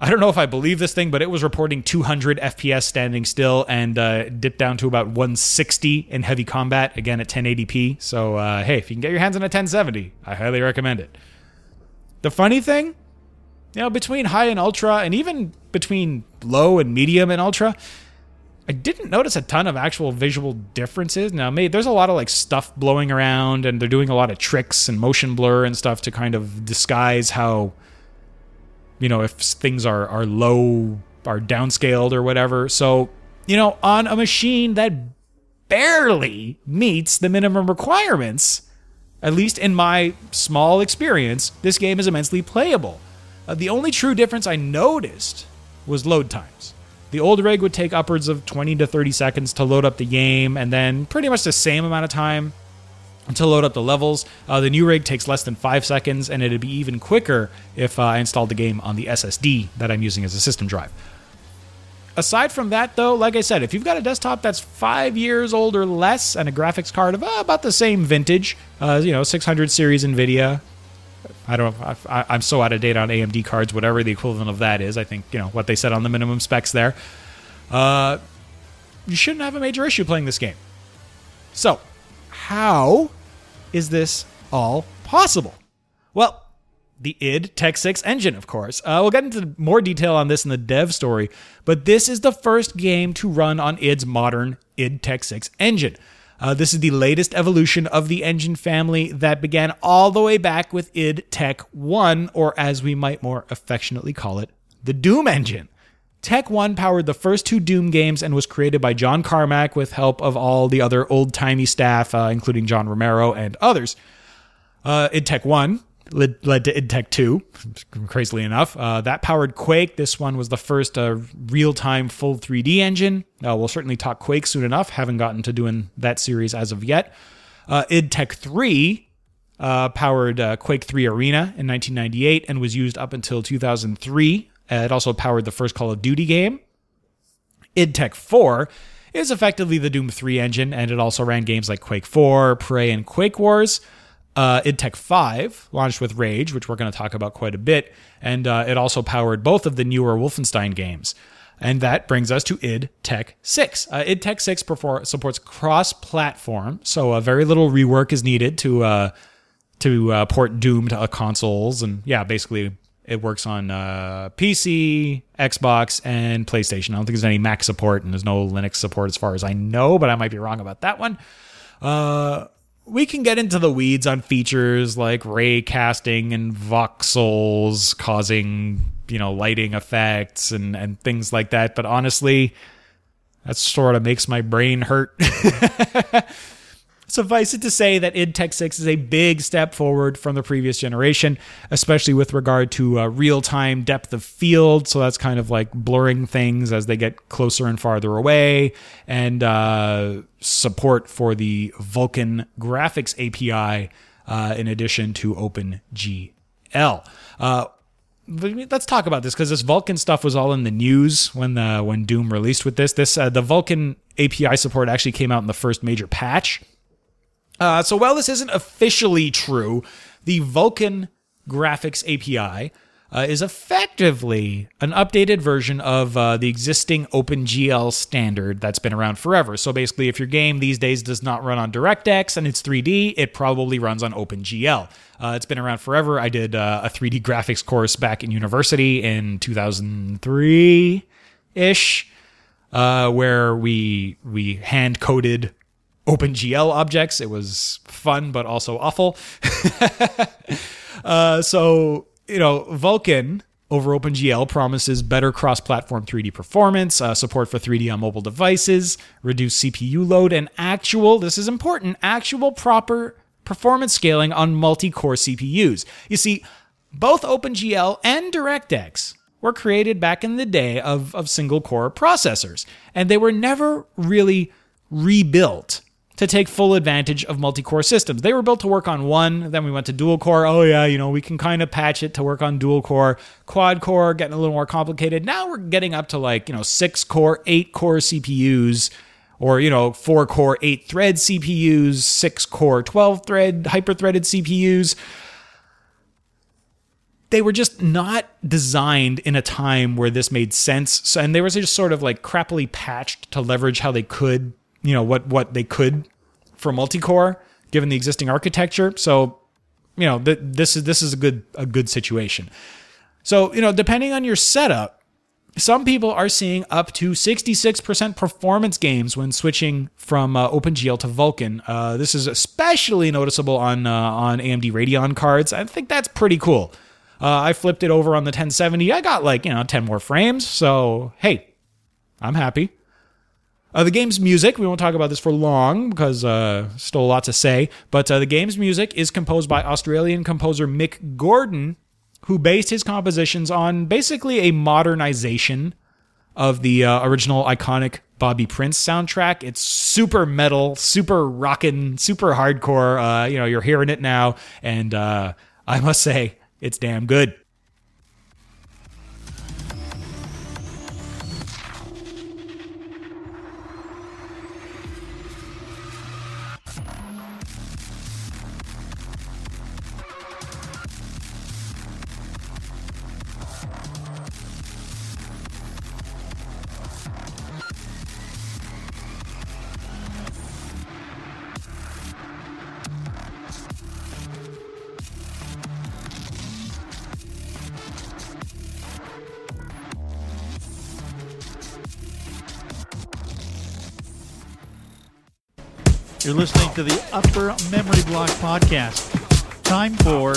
I don't know if I believe this thing, but it was reporting 200 FPS standing still and uh, dipped down to about 160 in heavy combat, again at 1080p. So, uh, hey, if you can get your hands on a 1070, I highly recommend it. The funny thing, you know, between high and ultra, and even between low and medium and ultra, I didn't notice a ton of actual visual differences. Now, maybe there's a lot of like stuff blowing around, and they're doing a lot of tricks and motion blur and stuff to kind of disguise how, you know, if things are are low, are downscaled or whatever. So, you know, on a machine that barely meets the minimum requirements, at least in my small experience, this game is immensely playable. Uh, the only true difference I noticed was load times. The old rig would take upwards of 20 to 30 seconds to load up the game, and then pretty much the same amount of time to load up the levels. Uh, the new rig takes less than five seconds, and it'd be even quicker if uh, I installed the game on the SSD that I'm using as a system drive. Aside from that, though, like I said, if you've got a desktop that's five years old or less and a graphics card of uh, about the same vintage, uh, you know, 600 series NVIDIA, I don't. I, I'm so out of date on AMD cards, whatever the equivalent of that is. I think you know what they said on the minimum specs there. Uh, you shouldn't have a major issue playing this game. So, how is this all possible? Well, the id Tech 6 engine, of course. Uh, we'll get into more detail on this in the dev story, but this is the first game to run on id's modern id Tech 6 engine. Uh, this is the latest evolution of the engine family that began all the way back with id Tech 1, or as we might more affectionately call it, the Doom engine. Tech 1 powered the first two Doom games and was created by John Carmack with help of all the other old timey staff, uh, including John Romero and others. Uh, id Tech 1 led, led to id Tech 2, crazily enough. Uh, that powered Quake. This one was the first uh, real time full 3D engine. Uh, we'll certainly talk Quake soon enough. Haven't gotten to doing that series as of yet. Uh, id Tech 3 uh, powered uh, Quake 3 Arena in 1998 and was used up until 2003. Uh, it also powered the first Call of Duty game. id Tech 4 is effectively the Doom 3 engine, and it also ran games like Quake 4, Prey, and Quake Wars. Uh, id Tech 5 launched with Rage, which we're going to talk about quite a bit, and uh, it also powered both of the newer Wolfenstein games. And that brings us to id Tech 6. Uh, id Tech 6 perfor- supports cross platform, so uh, very little rework is needed to uh, to uh, port Doom to uh, consoles. And yeah, basically, it works on uh, PC, Xbox, and PlayStation. I don't think there's any Mac support, and there's no Linux support as far as I know, but I might be wrong about that one. We can get into the weeds on features like ray casting and voxels causing you know lighting effects and and things like that. But honestly that sort of makes my brain hurt Suffice it to say that id Tech 6 is a big step forward from the previous generation, especially with regard to uh, real time depth of field. So that's kind of like blurring things as they get closer and farther away, and uh, support for the Vulkan graphics API uh, in addition to OpenGL. Uh, let's talk about this because this Vulkan stuff was all in the news when the when Doom released with this. This uh, the Vulkan API support actually came out in the first major patch. Uh, so while this isn't officially true, the Vulkan graphics API uh, is effectively an updated version of uh, the existing OpenGL standard that's been around forever. So basically, if your game these days does not run on DirectX and it's 3D, it probably runs on OpenGL. Uh, it's been around forever. I did uh, a 3D graphics course back in university in 2003 ish, uh, where we we hand coded OpenGL objects. It was fun, but also awful. uh, so, you know, Vulkan over OpenGL promises better cross platform 3D performance, uh, support for 3D on mobile devices, reduced CPU load, and actual, this is important, actual proper performance scaling on multi core CPUs. You see, both OpenGL and DirectX were created back in the day of, of single core processors, and they were never really rebuilt to take full advantage of multi-core systems. They were built to work on one, then we went to dual core. Oh yeah, you know, we can kind of patch it to work on dual core. Quad core getting a little more complicated. Now we're getting up to like, you know, 6 core, 8 core CPUs or, you know, 4 core, 8 thread CPUs, 6 core, 12 thread hyper-threaded CPUs. They were just not designed in a time where this made sense. So, and they were just sort of like crappily patched to leverage how they could you know what what they could for multi-core given the existing architecture. So you know, th- this is this is a good a good situation. So, you know, depending on your setup, some people are seeing up to 66% performance gains when switching from uh, OpenGL to Vulkan. Uh, this is especially noticeable on uh, on AMD Radeon cards. I think that's pretty cool. Uh, I flipped it over on the 1070. I got like, you know, 10 more frames. So, hey, I'm happy. Uh, the game's music, we won't talk about this for long because uh, still a lot to say, but uh, the game's music is composed by Australian composer Mick Gordon, who based his compositions on basically a modernization of the uh, original iconic Bobby Prince soundtrack. It's super metal, super rockin', super hardcore. Uh, you know, you're hearing it now, and uh, I must say, it's damn good. You're listening to the Upper Memory Block Podcast. Time for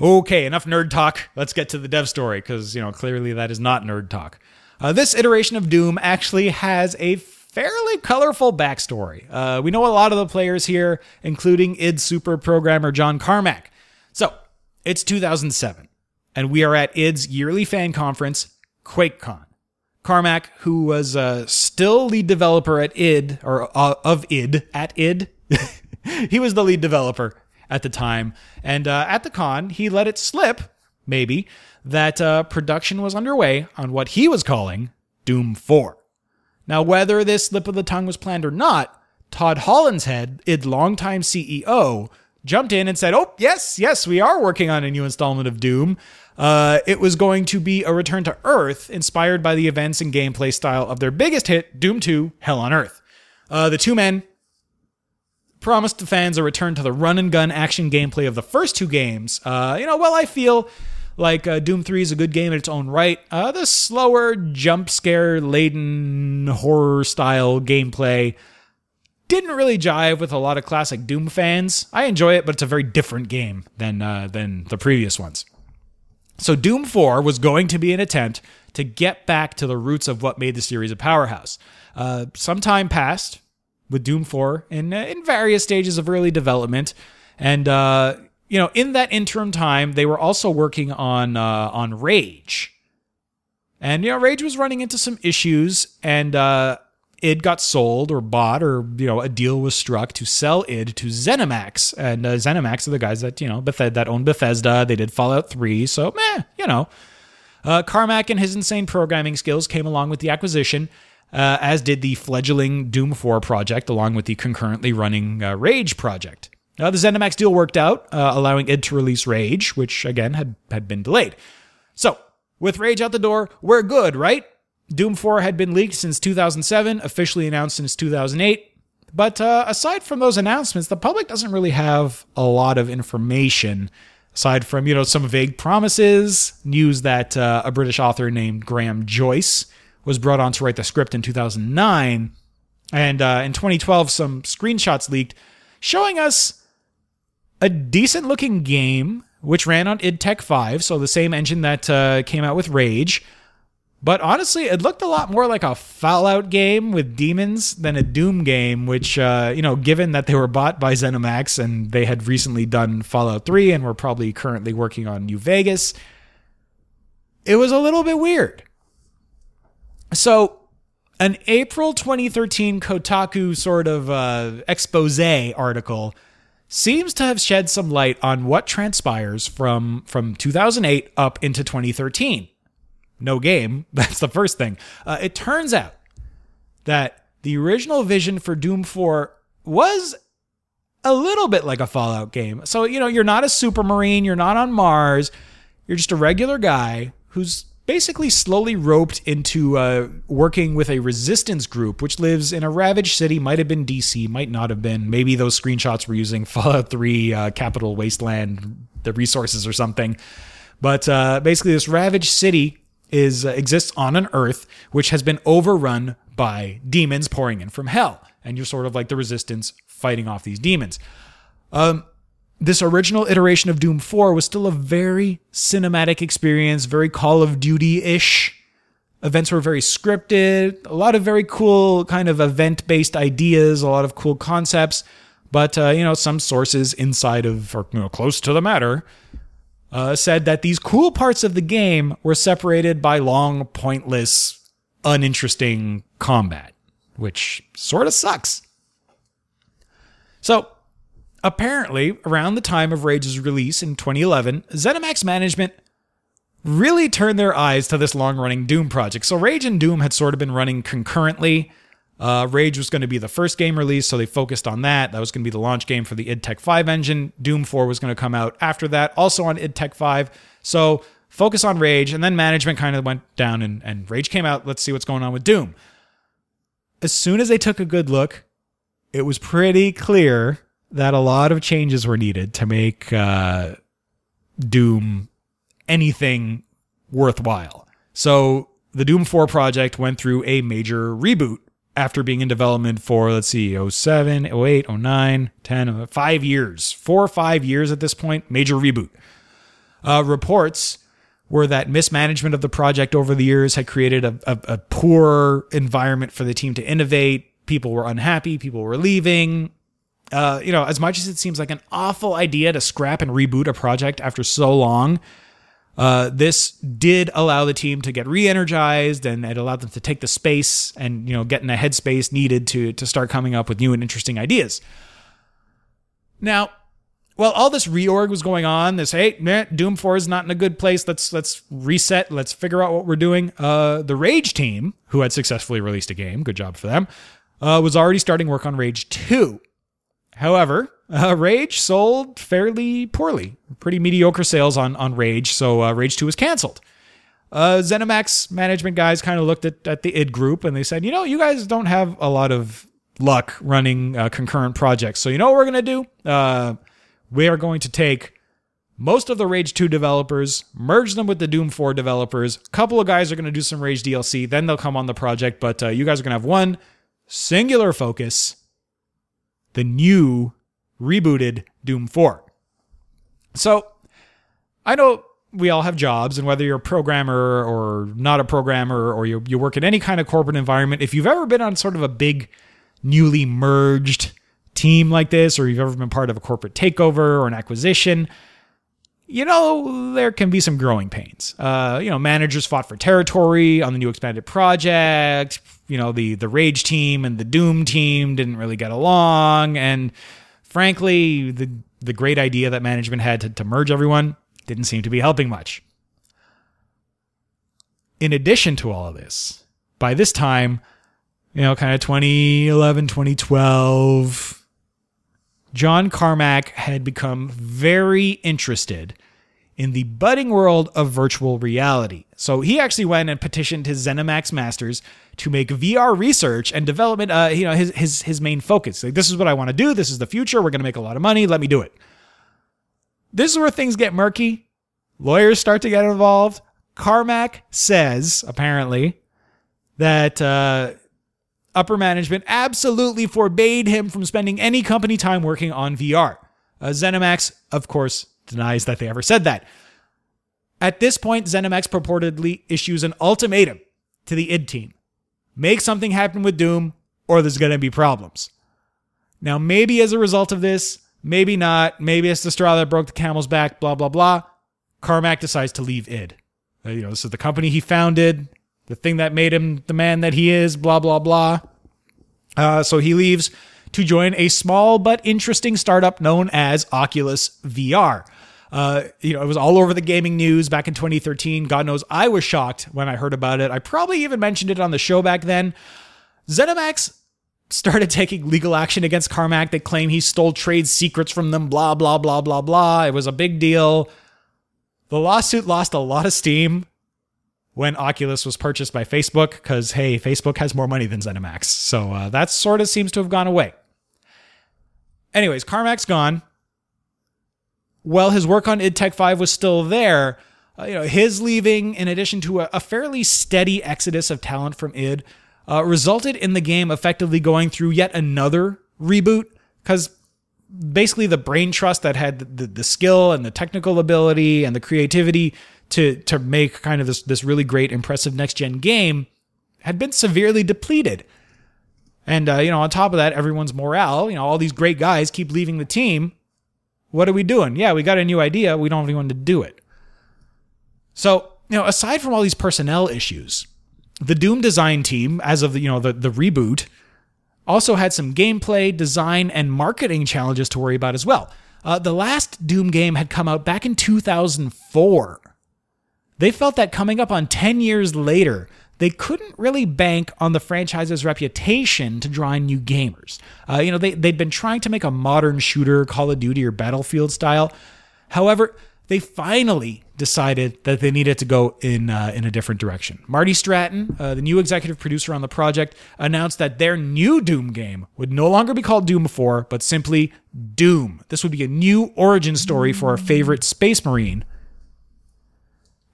Okay, enough nerd talk. Let's get to the dev story because, you know, clearly that is not nerd talk. Uh, this iteration of Doom actually has a fairly colorful backstory. Uh, we know a lot of the players here, including id Super programmer John Carmack. So, it's 2007, and we are at id's yearly fan conference, QuakeCon. Carmack, who was uh, still lead developer at id, or uh, of id, at id, he was the lead developer at the time. And uh, at the con, he let it slip, maybe, that uh, production was underway on what he was calling Doom 4. Now, whether this slip of the tongue was planned or not, Todd Hollenshead, id longtime CEO, jumped in and said, Oh, yes, yes, we are working on a new installment of Doom. Uh, it was going to be a return to Earth inspired by the events and gameplay style of their biggest hit, Doom 2 Hell on Earth. Uh, the two men promised the fans a return to the run and gun action gameplay of the first two games. Uh, you know, well, I feel like uh, Doom 3 is a good game in its own right. Uh, the slower, jump scare laden, horror style gameplay didn't really jive with a lot of classic Doom fans. I enjoy it, but it's a very different game than uh, than the previous ones. So Doom 4 was going to be an attempt to get back to the roots of what made the series a powerhouse. Uh, some time passed with Doom 4 in uh, in various stages of early development, and uh, you know in that interim time they were also working on uh, on Rage, and you know Rage was running into some issues, and uh, id got sold or bought, or you know a deal was struck to sell id to ZeniMax, and uh, ZeniMax are the guys that you know Beth- that own Bethesda. They did Fallout 3, so meh, you know. Uh, Carmack and his insane programming skills came along with the acquisition, uh, as did the fledgling Doom 4 project, along with the concurrently running uh, Rage project. Uh, the ZeniMax deal worked out, uh, allowing id to release Rage, which again had, had been delayed. So, with Rage out the door, we're good, right? Doom 4 had been leaked since 2007, officially announced since 2008. But uh, aside from those announcements, the public doesn't really have a lot of information aside from you know some vague promises, news that uh, a British author named Graham Joyce was brought on to write the script in 2009, and uh, in 2012 some screenshots leaked showing us a decent looking game which ran on id Tech 5, so the same engine that uh, came out with Rage. But honestly, it looked a lot more like a Fallout game with demons than a Doom game, which, uh, you know, given that they were bought by ZeniMax and they had recently done Fallout 3 and were probably currently working on New Vegas, it was a little bit weird. So, an April 2013 Kotaku sort of uh, expose article seems to have shed some light on what transpires from, from 2008 up into 2013 no game. That's the first thing. Uh, it turns out that the original vision for Doom 4 was a little bit like a Fallout game. So, you know, you're not a super marine, you're not on Mars, you're just a regular guy who's basically slowly roped into uh, working with a resistance group, which lives in a ravaged city. Might have been DC, might not have been. Maybe those screenshots were using Fallout 3 uh, Capital Wasteland, the resources or something. But uh, basically, this ravaged city is uh, exists on an Earth which has been overrun by demons pouring in from hell, and you're sort of like the resistance fighting off these demons. Um, this original iteration of Doom 4 was still a very cinematic experience, very Call of Duty ish. Events were very scripted, a lot of very cool kind of event based ideas, a lot of cool concepts. But, uh, you know, some sources inside of, or you know, close to the matter, uh, said that these cool parts of the game were separated by long, pointless, uninteresting combat, which sort of sucks. So, apparently, around the time of Rage's release in 2011, ZeniMax management really turned their eyes to this long running Doom project. So, Rage and Doom had sort of been running concurrently. Uh, Rage was going to be the first game released, so they focused on that. That was going to be the launch game for the id Tech 5 engine. Doom 4 was going to come out after that, also on id Tech 5. So, focus on Rage, and then management kind of went down and, and Rage came out. Let's see what's going on with Doom. As soon as they took a good look, it was pretty clear that a lot of changes were needed to make uh, Doom anything worthwhile. So the Doom 4 project went through a major reboot after being in development for, let's see, 07, 08, 09, 10, uh, five years, four or five years at this point, major reboot. Uh, reports were that mismanagement of the project over the years had created a, a, a poor environment for the team to innovate. People were unhappy, people were leaving. Uh, you know, as much as it seems like an awful idea to scrap and reboot a project after so long, uh, this did allow the team to get re-energized and it allowed them to take the space and you know get in a headspace needed to to start coming up with new and interesting ideas. Now, while all this reorg was going on, this hey, man, Doom 4 is not in a good place. Let's let's reset. Let's figure out what we're doing. Uh, the Rage team, who had successfully released a game, good job for them, uh, was already starting work on Rage 2. However, uh, Rage sold fairly poorly, pretty mediocre sales on on Rage, so uh, Rage 2 was canceled. Uh, ZeniMax management guys kind of looked at, at the id group and they said, you know, you guys don't have a lot of luck running uh, concurrent projects. So you know what we're gonna do? Uh, we are going to take most of the Rage 2 developers, merge them with the Doom 4 developers. A couple of guys are going to do some Rage DLC, then they'll come on the project. But uh, you guys are going to have one singular focus the new rebooted Doom 4. So I know we all have jobs, and whether you're a programmer or not a programmer, or you, you work in any kind of corporate environment, if you've ever been on sort of a big, newly merged team like this, or you've ever been part of a corporate takeover or an acquisition, you know, there can be some growing pains. Uh, you know, managers fought for territory on the new expanded project. You know, the the Rage team and the Doom team didn't really get along, and frankly, the the great idea that management had to, to merge everyone didn't seem to be helping much. In addition to all of this, by this time, you know, kind of 2011, 2012, John Carmack had become very interested in the budding world of virtual reality. So he actually went and petitioned his ZeniMax masters to make VR research and development, uh, you know, his his his main focus. Like, this is what I want to do. This is the future. We're going to make a lot of money. Let me do it. This is where things get murky. Lawyers start to get involved. Carmack says, apparently, that uh, upper management absolutely forbade him from spending any company time working on VR. Uh, ZeniMax, of course, denies that they ever said that. At this point, ZeniMax purportedly issues an ultimatum to the id team make something happen with Doom, or there's going to be problems. Now, maybe as a result of this, maybe not, maybe it's the straw that broke the camel's back, blah, blah, blah. Carmack decides to leave id. Uh, you know, this is the company he founded, the thing that made him the man that he is, blah, blah, blah. Uh, so he leaves to join a small but interesting startup known as Oculus VR. Uh, you know, it was all over the gaming news back in 2013. God knows I was shocked when I heard about it. I probably even mentioned it on the show back then. ZeniMax started taking legal action against Carmack. They claim he stole trade secrets from them, blah, blah, blah, blah, blah. It was a big deal. The lawsuit lost a lot of steam. When Oculus was purchased by Facebook because, hey, Facebook has more money than ZeniMax. So uh, that sort of seems to have gone away. Anyways, Carmack's gone. Well, his work on id Tech 5 was still there. Uh, you know, his leaving, in addition to a, a fairly steady exodus of talent from id, uh, resulted in the game effectively going through yet another reboot because basically the brain trust that had the, the skill and the technical ability and the creativity to to make kind of this this really great impressive next gen game had been severely depleted. And uh, you know on top of that everyone's morale you know all these great guys keep leaving the team. What are we doing? Yeah we got a new idea. We don't have anyone to do it. So you know aside from all these personnel issues the doom design team as of the you know the, the reboot also had some gameplay, design, and marketing challenges to worry about as well. Uh, the last Doom game had come out back in 2004. They felt that coming up on 10 years later, they couldn't really bank on the franchise's reputation to draw in new gamers. Uh, you know, they, they'd been trying to make a modern shooter, Call of Duty or Battlefield style. However, they finally decided that they needed to go in uh, in a different direction. Marty Stratton, uh, the new executive producer on the project, announced that their new Doom game would no longer be called Doom 4, but simply Doom. This would be a new origin story for our favorite Space Marine.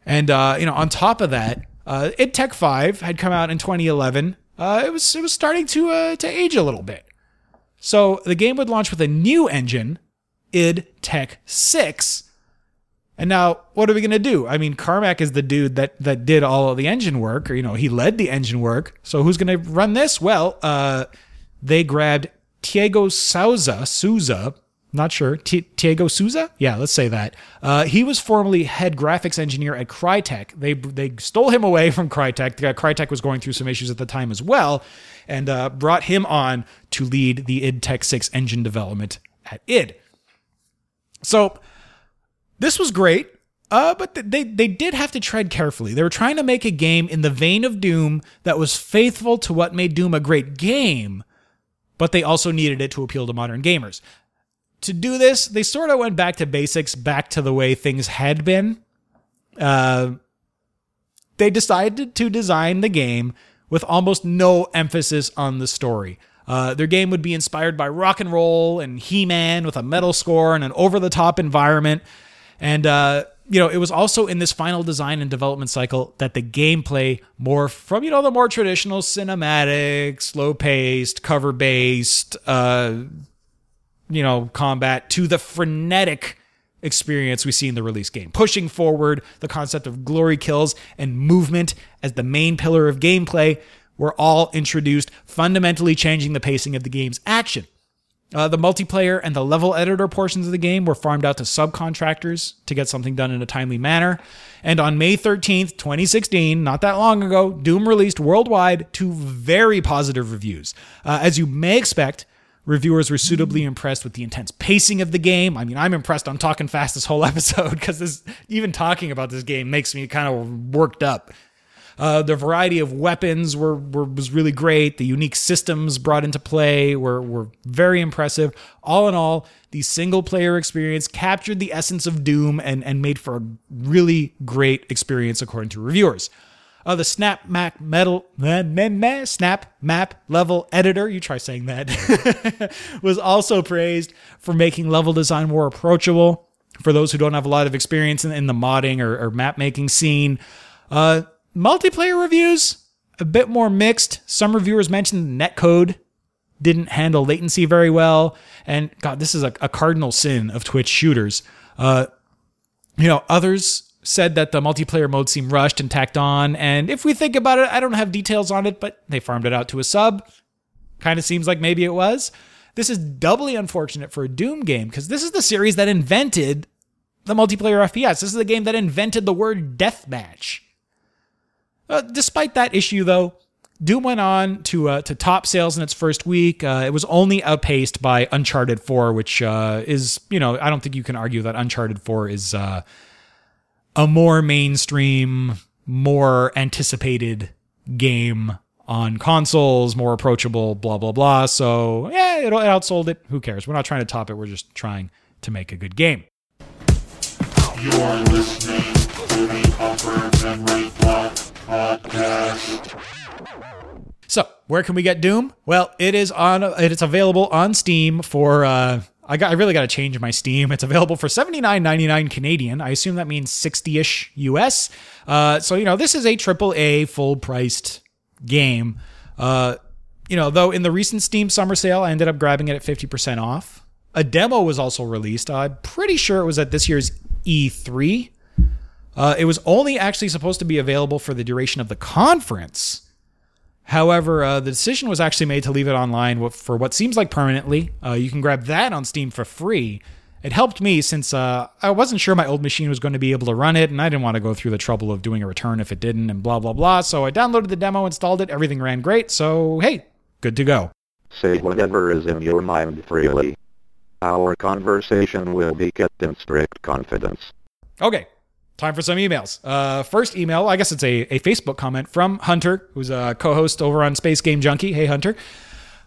And uh, you know, on top of that, uh, id Tech 5 had come out in 2011. Uh, it was it was starting to uh, to age a little bit. So the game would launch with a new engine, id Tech 6 and now, what are we going to do? I mean, Carmack is the dude that that did all of the engine work, or you know, he led the engine work. So who's going to run this? Well, uh, they grabbed Tiago Sousa, Sousa, not sure, T- Tiago Sousa. Yeah, let's say that. Uh, he was formerly head graphics engineer at Crytek. They they stole him away from Crytek. Crytek was going through some issues at the time as well, and uh, brought him on to lead the id Tech Six engine development at id. So this was great, uh, but they they did have to tread carefully. They were trying to make a game in the vein of Doom that was faithful to what made Doom a great game, but they also needed it to appeal to modern gamers. To do this, they sort of went back to basics, back to the way things had been. Uh, they decided to design the game with almost no emphasis on the story. Uh, their game would be inspired by rock and roll and He Man with a metal score and an over the top environment. And, uh, you know, it was also in this final design and development cycle that the gameplay more from, you know, the more traditional cinematic, slow paced, cover based, uh, you know, combat to the frenetic experience we see in the release game, pushing forward the concept of glory kills and movement as the main pillar of gameplay were all introduced, fundamentally changing the pacing of the game's action. Uh, the multiplayer and the level editor portions of the game were farmed out to subcontractors to get something done in a timely manner. And on May 13th, 2016, not that long ago, Doom released worldwide to very positive reviews. Uh, as you may expect, reviewers were suitably impressed with the intense pacing of the game. I mean, I'm impressed. I'm talking fast this whole episode because this even talking about this game makes me kind of worked up. Uh, the variety of weapons were, were was really great. The unique systems brought into play were were very impressive. All in all, the single player experience captured the essence of Doom and and made for a really great experience according to reviewers. Uh, the Snap Map Metal meh, meh, meh, Snap Map Level Editor, you try saying that, was also praised for making level design more approachable for those who don't have a lot of experience in, in the modding or, or map making scene. Uh, multiplayer reviews, a bit more mixed. Some reviewers mentioned netcode didn't handle latency very well. And God, this is a, a cardinal sin of Twitch shooters. Uh, you know, others said that the multiplayer mode seemed rushed and tacked on. And if we think about it, I don't have details on it, but they farmed it out to a sub. Kind of seems like maybe it was. This is doubly unfortunate for a Doom game because this is the series that invented the multiplayer FPS. This is the game that invented the word deathmatch. Uh, despite that issue, though, Doom went on to uh, to top sales in its first week. Uh, it was only outpaced by Uncharted 4, which uh, is, you know, I don't think you can argue that Uncharted 4 is uh, a more mainstream, more anticipated game on consoles, more approachable, blah, blah, blah. So, yeah, it, outsold it. Who cares? We're not trying to top it. We're just trying to make a good game. You're listening to the Upper Memory Block So, where can we get Doom? Well, it is on. It's available on Steam for. Uh, I got. I really got to change my Steam. It's available for seventy nine ninety nine Canadian. I assume that means sixty ish US. Uh, so you know, this is a triple A full priced game. Uh, you know, though in the recent Steam summer sale, I ended up grabbing it at fifty percent off. A demo was also released. I'm pretty sure it was at this year's E3. Uh, it was only actually supposed to be available for the duration of the conference. However, uh, the decision was actually made to leave it online for what seems like permanently. Uh, you can grab that on Steam for free. It helped me since uh, I wasn't sure my old machine was going to be able to run it, and I didn't want to go through the trouble of doing a return if it didn't, and blah, blah, blah. So I downloaded the demo, installed it, everything ran great. So, hey, good to go. Say whatever is in your mind freely. Our conversation will be kept in strict confidence. Okay, time for some emails. Uh, first email, I guess it's a, a Facebook comment from Hunter, who's a co-host over on Space Game Junkie. Hey, Hunter.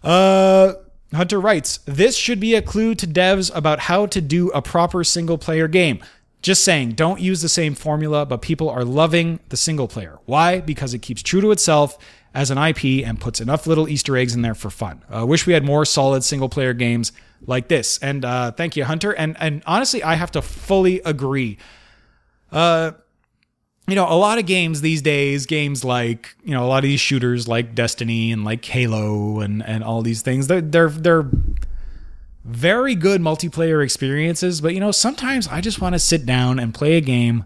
Uh, Hunter writes, "This should be a clue to devs about how to do a proper single-player game." Just saying, don't use the same formula, but people are loving the single player. Why? Because it keeps true to itself as an IP and puts enough little Easter eggs in there for fun. I uh, wish we had more solid single player games like this. And uh, thank you, Hunter. And and honestly, I have to fully agree. Uh, you know, a lot of games these days, games like you know, a lot of these shooters like Destiny and like Halo and and all these things, they're they're they're very good multiplayer experiences. But you know, sometimes I just want to sit down and play a game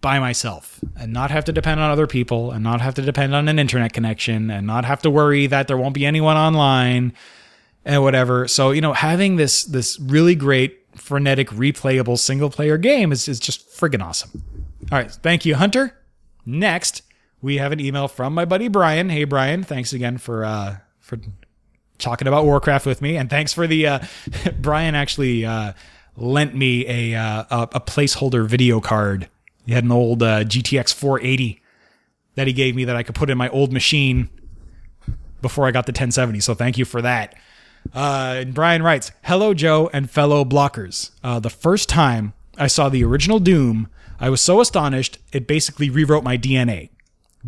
by myself and not have to depend on other people and not have to depend on an internet connection and not have to worry that there won't be anyone online and whatever. So, you know, having this this really great frenetic replayable single player game is, is just friggin' awesome. All right, thank you, Hunter. Next, we have an email from my buddy Brian. Hey Brian, thanks again for uh for talking about Warcraft with me and thanks for the uh Brian actually uh lent me a uh, a, placeholder video card he had an old uh, GTX 480 that he gave me that I could put in my old machine before I got the 1070. So thank you for that. Uh, and Brian writes, "Hello, Joe and fellow blockers. Uh, the first time I saw the original Doom, I was so astonished it basically rewrote my DNA.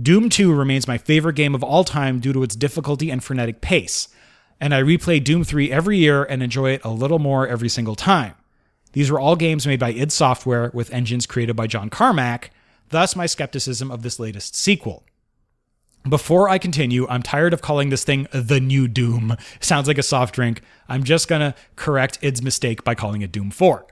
Doom 2 remains my favorite game of all time due to its difficulty and frenetic pace, and I replay Doom 3 every year and enjoy it a little more every single time. These were all games made by id Software with engines created by John Carmack, thus my skepticism of this latest sequel. Before I continue, I'm tired of calling this thing the new Doom. Sounds like a soft drink. I'm just gonna correct id's mistake by calling it Doom 4.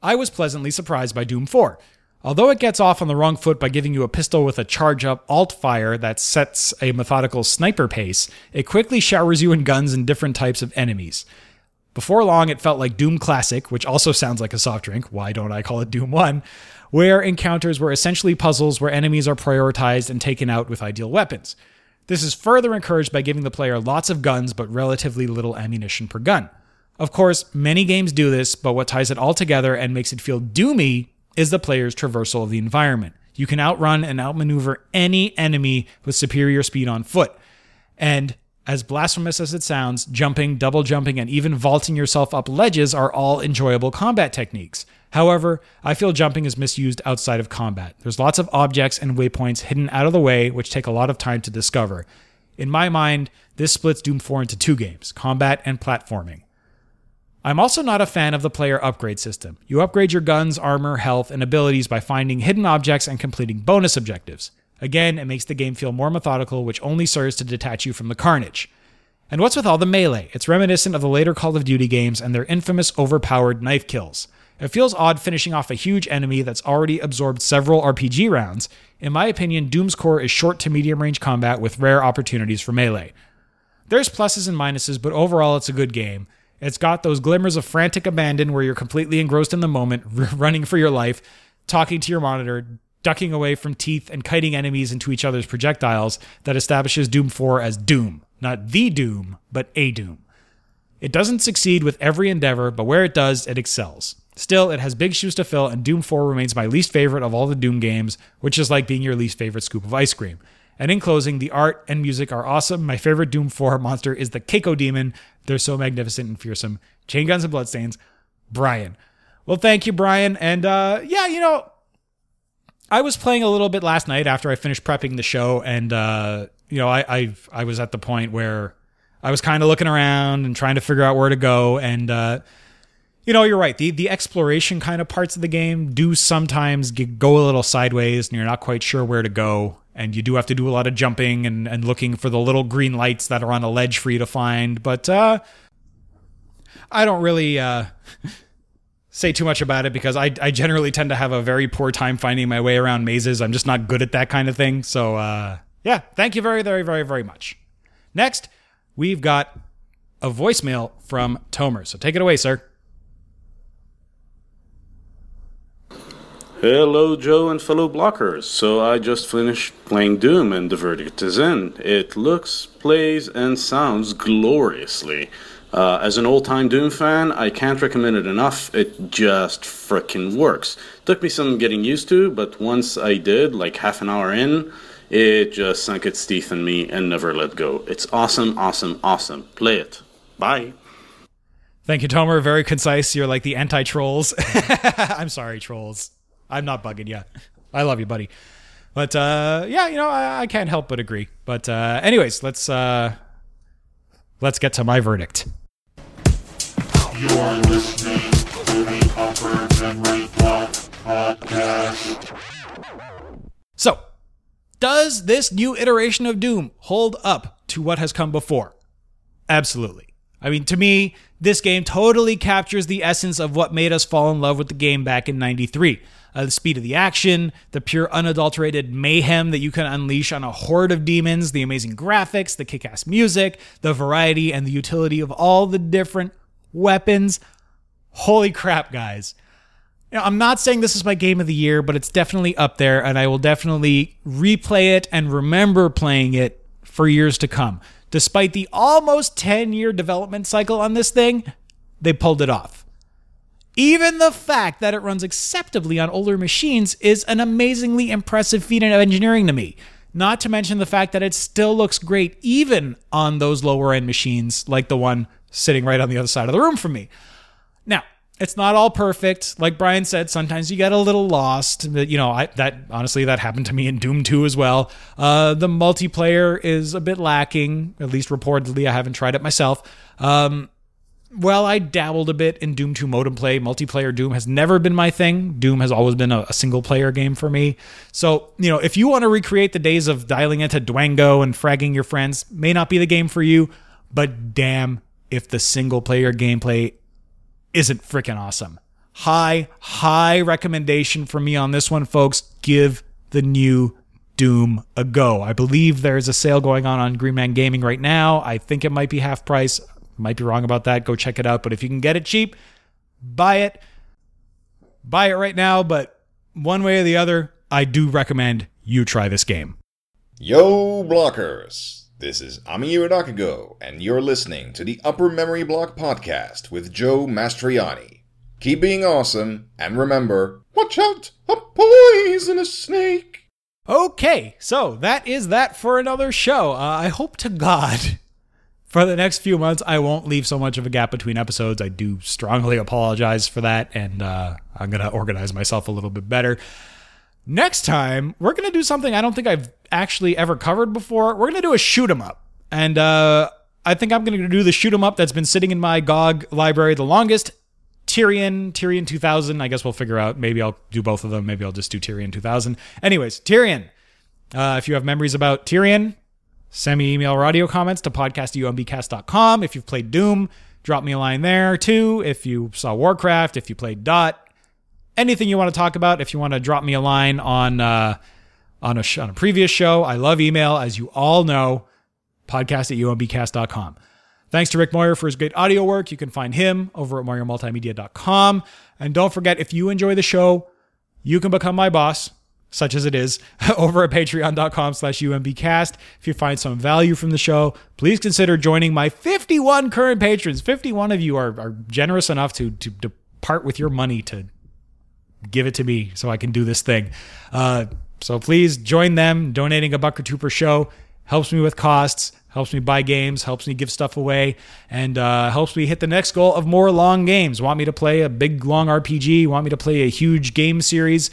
I was pleasantly surprised by Doom 4. Although it gets off on the wrong foot by giving you a pistol with a charge up alt fire that sets a methodical sniper pace, it quickly showers you in guns and different types of enemies. Before long, it felt like Doom Classic, which also sounds like a soft drink. Why don't I call it Doom 1? Where encounters were essentially puzzles where enemies are prioritized and taken out with ideal weapons. This is further encouraged by giving the player lots of guns but relatively little ammunition per gun. Of course, many games do this, but what ties it all together and makes it feel doomy is the player's traversal of the environment. You can outrun and outmaneuver any enemy with superior speed on foot. And as blasphemous as it sounds, jumping, double jumping, and even vaulting yourself up ledges are all enjoyable combat techniques. However, I feel jumping is misused outside of combat. There's lots of objects and waypoints hidden out of the way, which take a lot of time to discover. In my mind, this splits Doom 4 into two games combat and platforming. I'm also not a fan of the player upgrade system. You upgrade your guns, armor, health, and abilities by finding hidden objects and completing bonus objectives. Again, it makes the game feel more methodical, which only serves to detach you from the carnage. And what's with all the melee? It's reminiscent of the later Call of Duty games and their infamous overpowered knife kills. It feels odd finishing off a huge enemy that's already absorbed several RPG rounds. In my opinion, Doom's core is short to medium range combat with rare opportunities for melee. There's pluses and minuses, but overall it's a good game. It's got those glimmers of frantic abandon where you're completely engrossed in the moment, running for your life, talking to your monitor, ducking away from teeth, and kiting enemies into each other's projectiles that establishes Doom 4 as Doom. Not the Doom, but a Doom. It doesn't succeed with every endeavor, but where it does, it excels. Still, it has big shoes to fill, and Doom 4 remains my least favorite of all the Doom games, which is like being your least favorite scoop of ice cream. And in closing, the art and music are awesome. My favorite Doom 4 monster is the Cacodemon. They're so magnificent and fearsome. Chain guns and bloodstains. Brian. Well, thank you, Brian. And uh, yeah, you know, I was playing a little bit last night after I finished prepping the show, and uh, you know, I, I I was at the point where I was kind of looking around and trying to figure out where to go, and uh, you know, you're right. The the exploration kind of parts of the game do sometimes g- go a little sideways, and you're not quite sure where to go, and you do have to do a lot of jumping and and looking for the little green lights that are on a ledge for you to find. But uh, I don't really. Uh, say too much about it because I, I generally tend to have a very poor time finding my way around mazes. I'm just not good at that kind of thing. So, uh, yeah, thank you very, very, very, very much. Next, we've got a voicemail from Tomer. So take it away, sir. Hello, Joe and fellow blockers. So I just finished playing Doom and the verdict is in. It looks, plays, and sounds gloriously. Uh, as an old time Doom fan, I can't recommend it enough. It just frickin' works. Took me some getting used to, but once I did, like half an hour in, it just sunk its teeth in me and never let go. It's awesome, awesome, awesome. Play it. Bye. Thank you, Tomer. Very concise. You're like the anti trolls. I'm sorry, trolls. I'm not bugging you. I love you, buddy. But uh, yeah, you know, I, I can't help but agree. But uh, anyways, let's uh, let's get to my verdict. You're listening to the Upper Memory Block Podcast. So, does this new iteration of Doom hold up to what has come before? Absolutely. I mean, to me, this game totally captures the essence of what made us fall in love with the game back in 93. Uh, the speed of the action, the pure unadulterated mayhem that you can unleash on a horde of demons, the amazing graphics, the kick ass music, the variety and the utility of all the different weapons. Holy crap, guys. You know, I'm not saying this is my game of the year, but it's definitely up there, and I will definitely replay it and remember playing it for years to come. Despite the almost 10 year development cycle on this thing, they pulled it off. Even the fact that it runs acceptably on older machines is an amazingly impressive feat of engineering to me. Not to mention the fact that it still looks great even on those lower end machines like the one sitting right on the other side of the room from me. Now, it's not all perfect. Like Brian said, sometimes you get a little lost. You know, I, that honestly that happened to me in Doom 2 as well. Uh, the multiplayer is a bit lacking, at least reportedly. I haven't tried it myself. Um, well, I dabbled a bit in Doom 2 modem play. Multiplayer Doom has never been my thing. Doom has always been a, a single player game for me. So, you know, if you want to recreate the days of dialing into Dwango and fragging your friends, may not be the game for you, but damn if the single player gameplay isn't freaking awesome. High, high recommendation for me on this one, folks. Give the new Doom a go. I believe there's a sale going on on Green Man Gaming right now. I think it might be half price. Might be wrong about that. Go check it out. But if you can get it cheap, buy it. Buy it right now. But one way or the other, I do recommend you try this game. Yo, blockers! This is Ami Iridakago, and you're listening to the Upper Memory Block Podcast with Joe Mastriani. Keep being awesome, and remember, watch out, a poisonous snake! Okay, so that is that for another show. Uh, I hope to God for the next few months I won't leave so much of a gap between episodes. I do strongly apologize for that, and uh, I'm going to organize myself a little bit better. Next time, we're going to do something I don't think I've actually ever covered before. We're going to do a shoot 'em up. And uh, I think I'm going to do the shoot 'em up that's been sitting in my GOG library the longest. Tyrian, Tyrian 2000. I guess we'll figure out. Maybe I'll do both of them. Maybe I'll just do Tyrian 2000. Anyways, Tyrian. Uh, if you have memories about Tyrian, send me email or audio comments to podcast@umbcast.com. If you've played Doom, drop me a line there too. If you saw Warcraft, if you played Dot, anything you want to talk about, if you want to drop me a line on uh, on a sh- on a previous show, I love email, as you all know. Podcast at umbcast.com. Thanks to Rick Moyer for his great audio work. You can find him over at MoyerMultimedia.com. And don't forget, if you enjoy the show, you can become my boss, such as it is, over at patreon.com slash umbcast. If you find some value from the show, please consider joining my 51 current patrons. 51 of you are, are generous enough to, to, to part with your money to give it to me so I can do this thing. Uh, so please join them. Donating a buck or two per show helps me with costs, helps me buy games, helps me give stuff away, and uh, helps me hit the next goal of more long games. Want me to play a big long RPG? Want me to play a huge game series?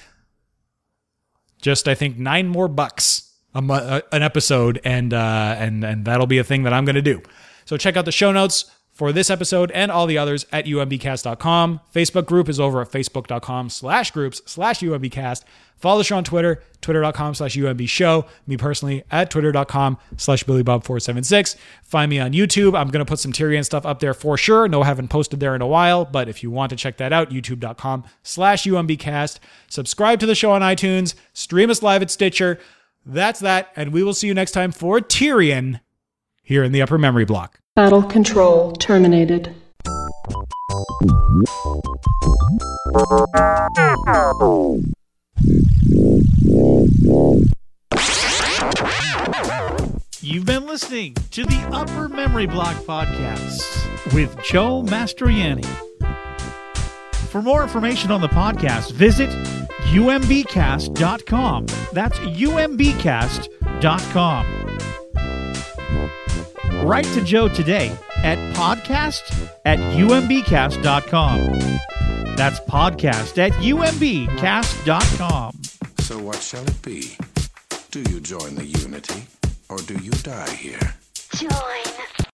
Just I think nine more bucks a uh, an episode, and uh, and and that'll be a thing that I'm going to do. So check out the show notes for this episode and all the others at umbcast.com. Facebook group is over at facebook.com slash groups slash umbcast. Follow the show on Twitter, twitter.com slash umb show. Me personally at twitter.com slash billybob476. Find me on YouTube. I'm going to put some Tyrian stuff up there for sure. No, I haven't posted there in a while, but if you want to check that out, youtube.com slash umbcast. Subscribe to the show on iTunes. Stream us live at Stitcher. That's that, and we will see you next time for Tyrian here in the upper memory block. Battle control terminated. You've been listening to the Upper Memory Block Podcast with Joe Mastriani. For more information on the podcast, visit umbcast.com. That's umbcast.com. Write to Joe today at podcast at umbcast.com. That's podcast at umbcast.com. So what shall it be? Do you join the Unity, or do you die here? Join.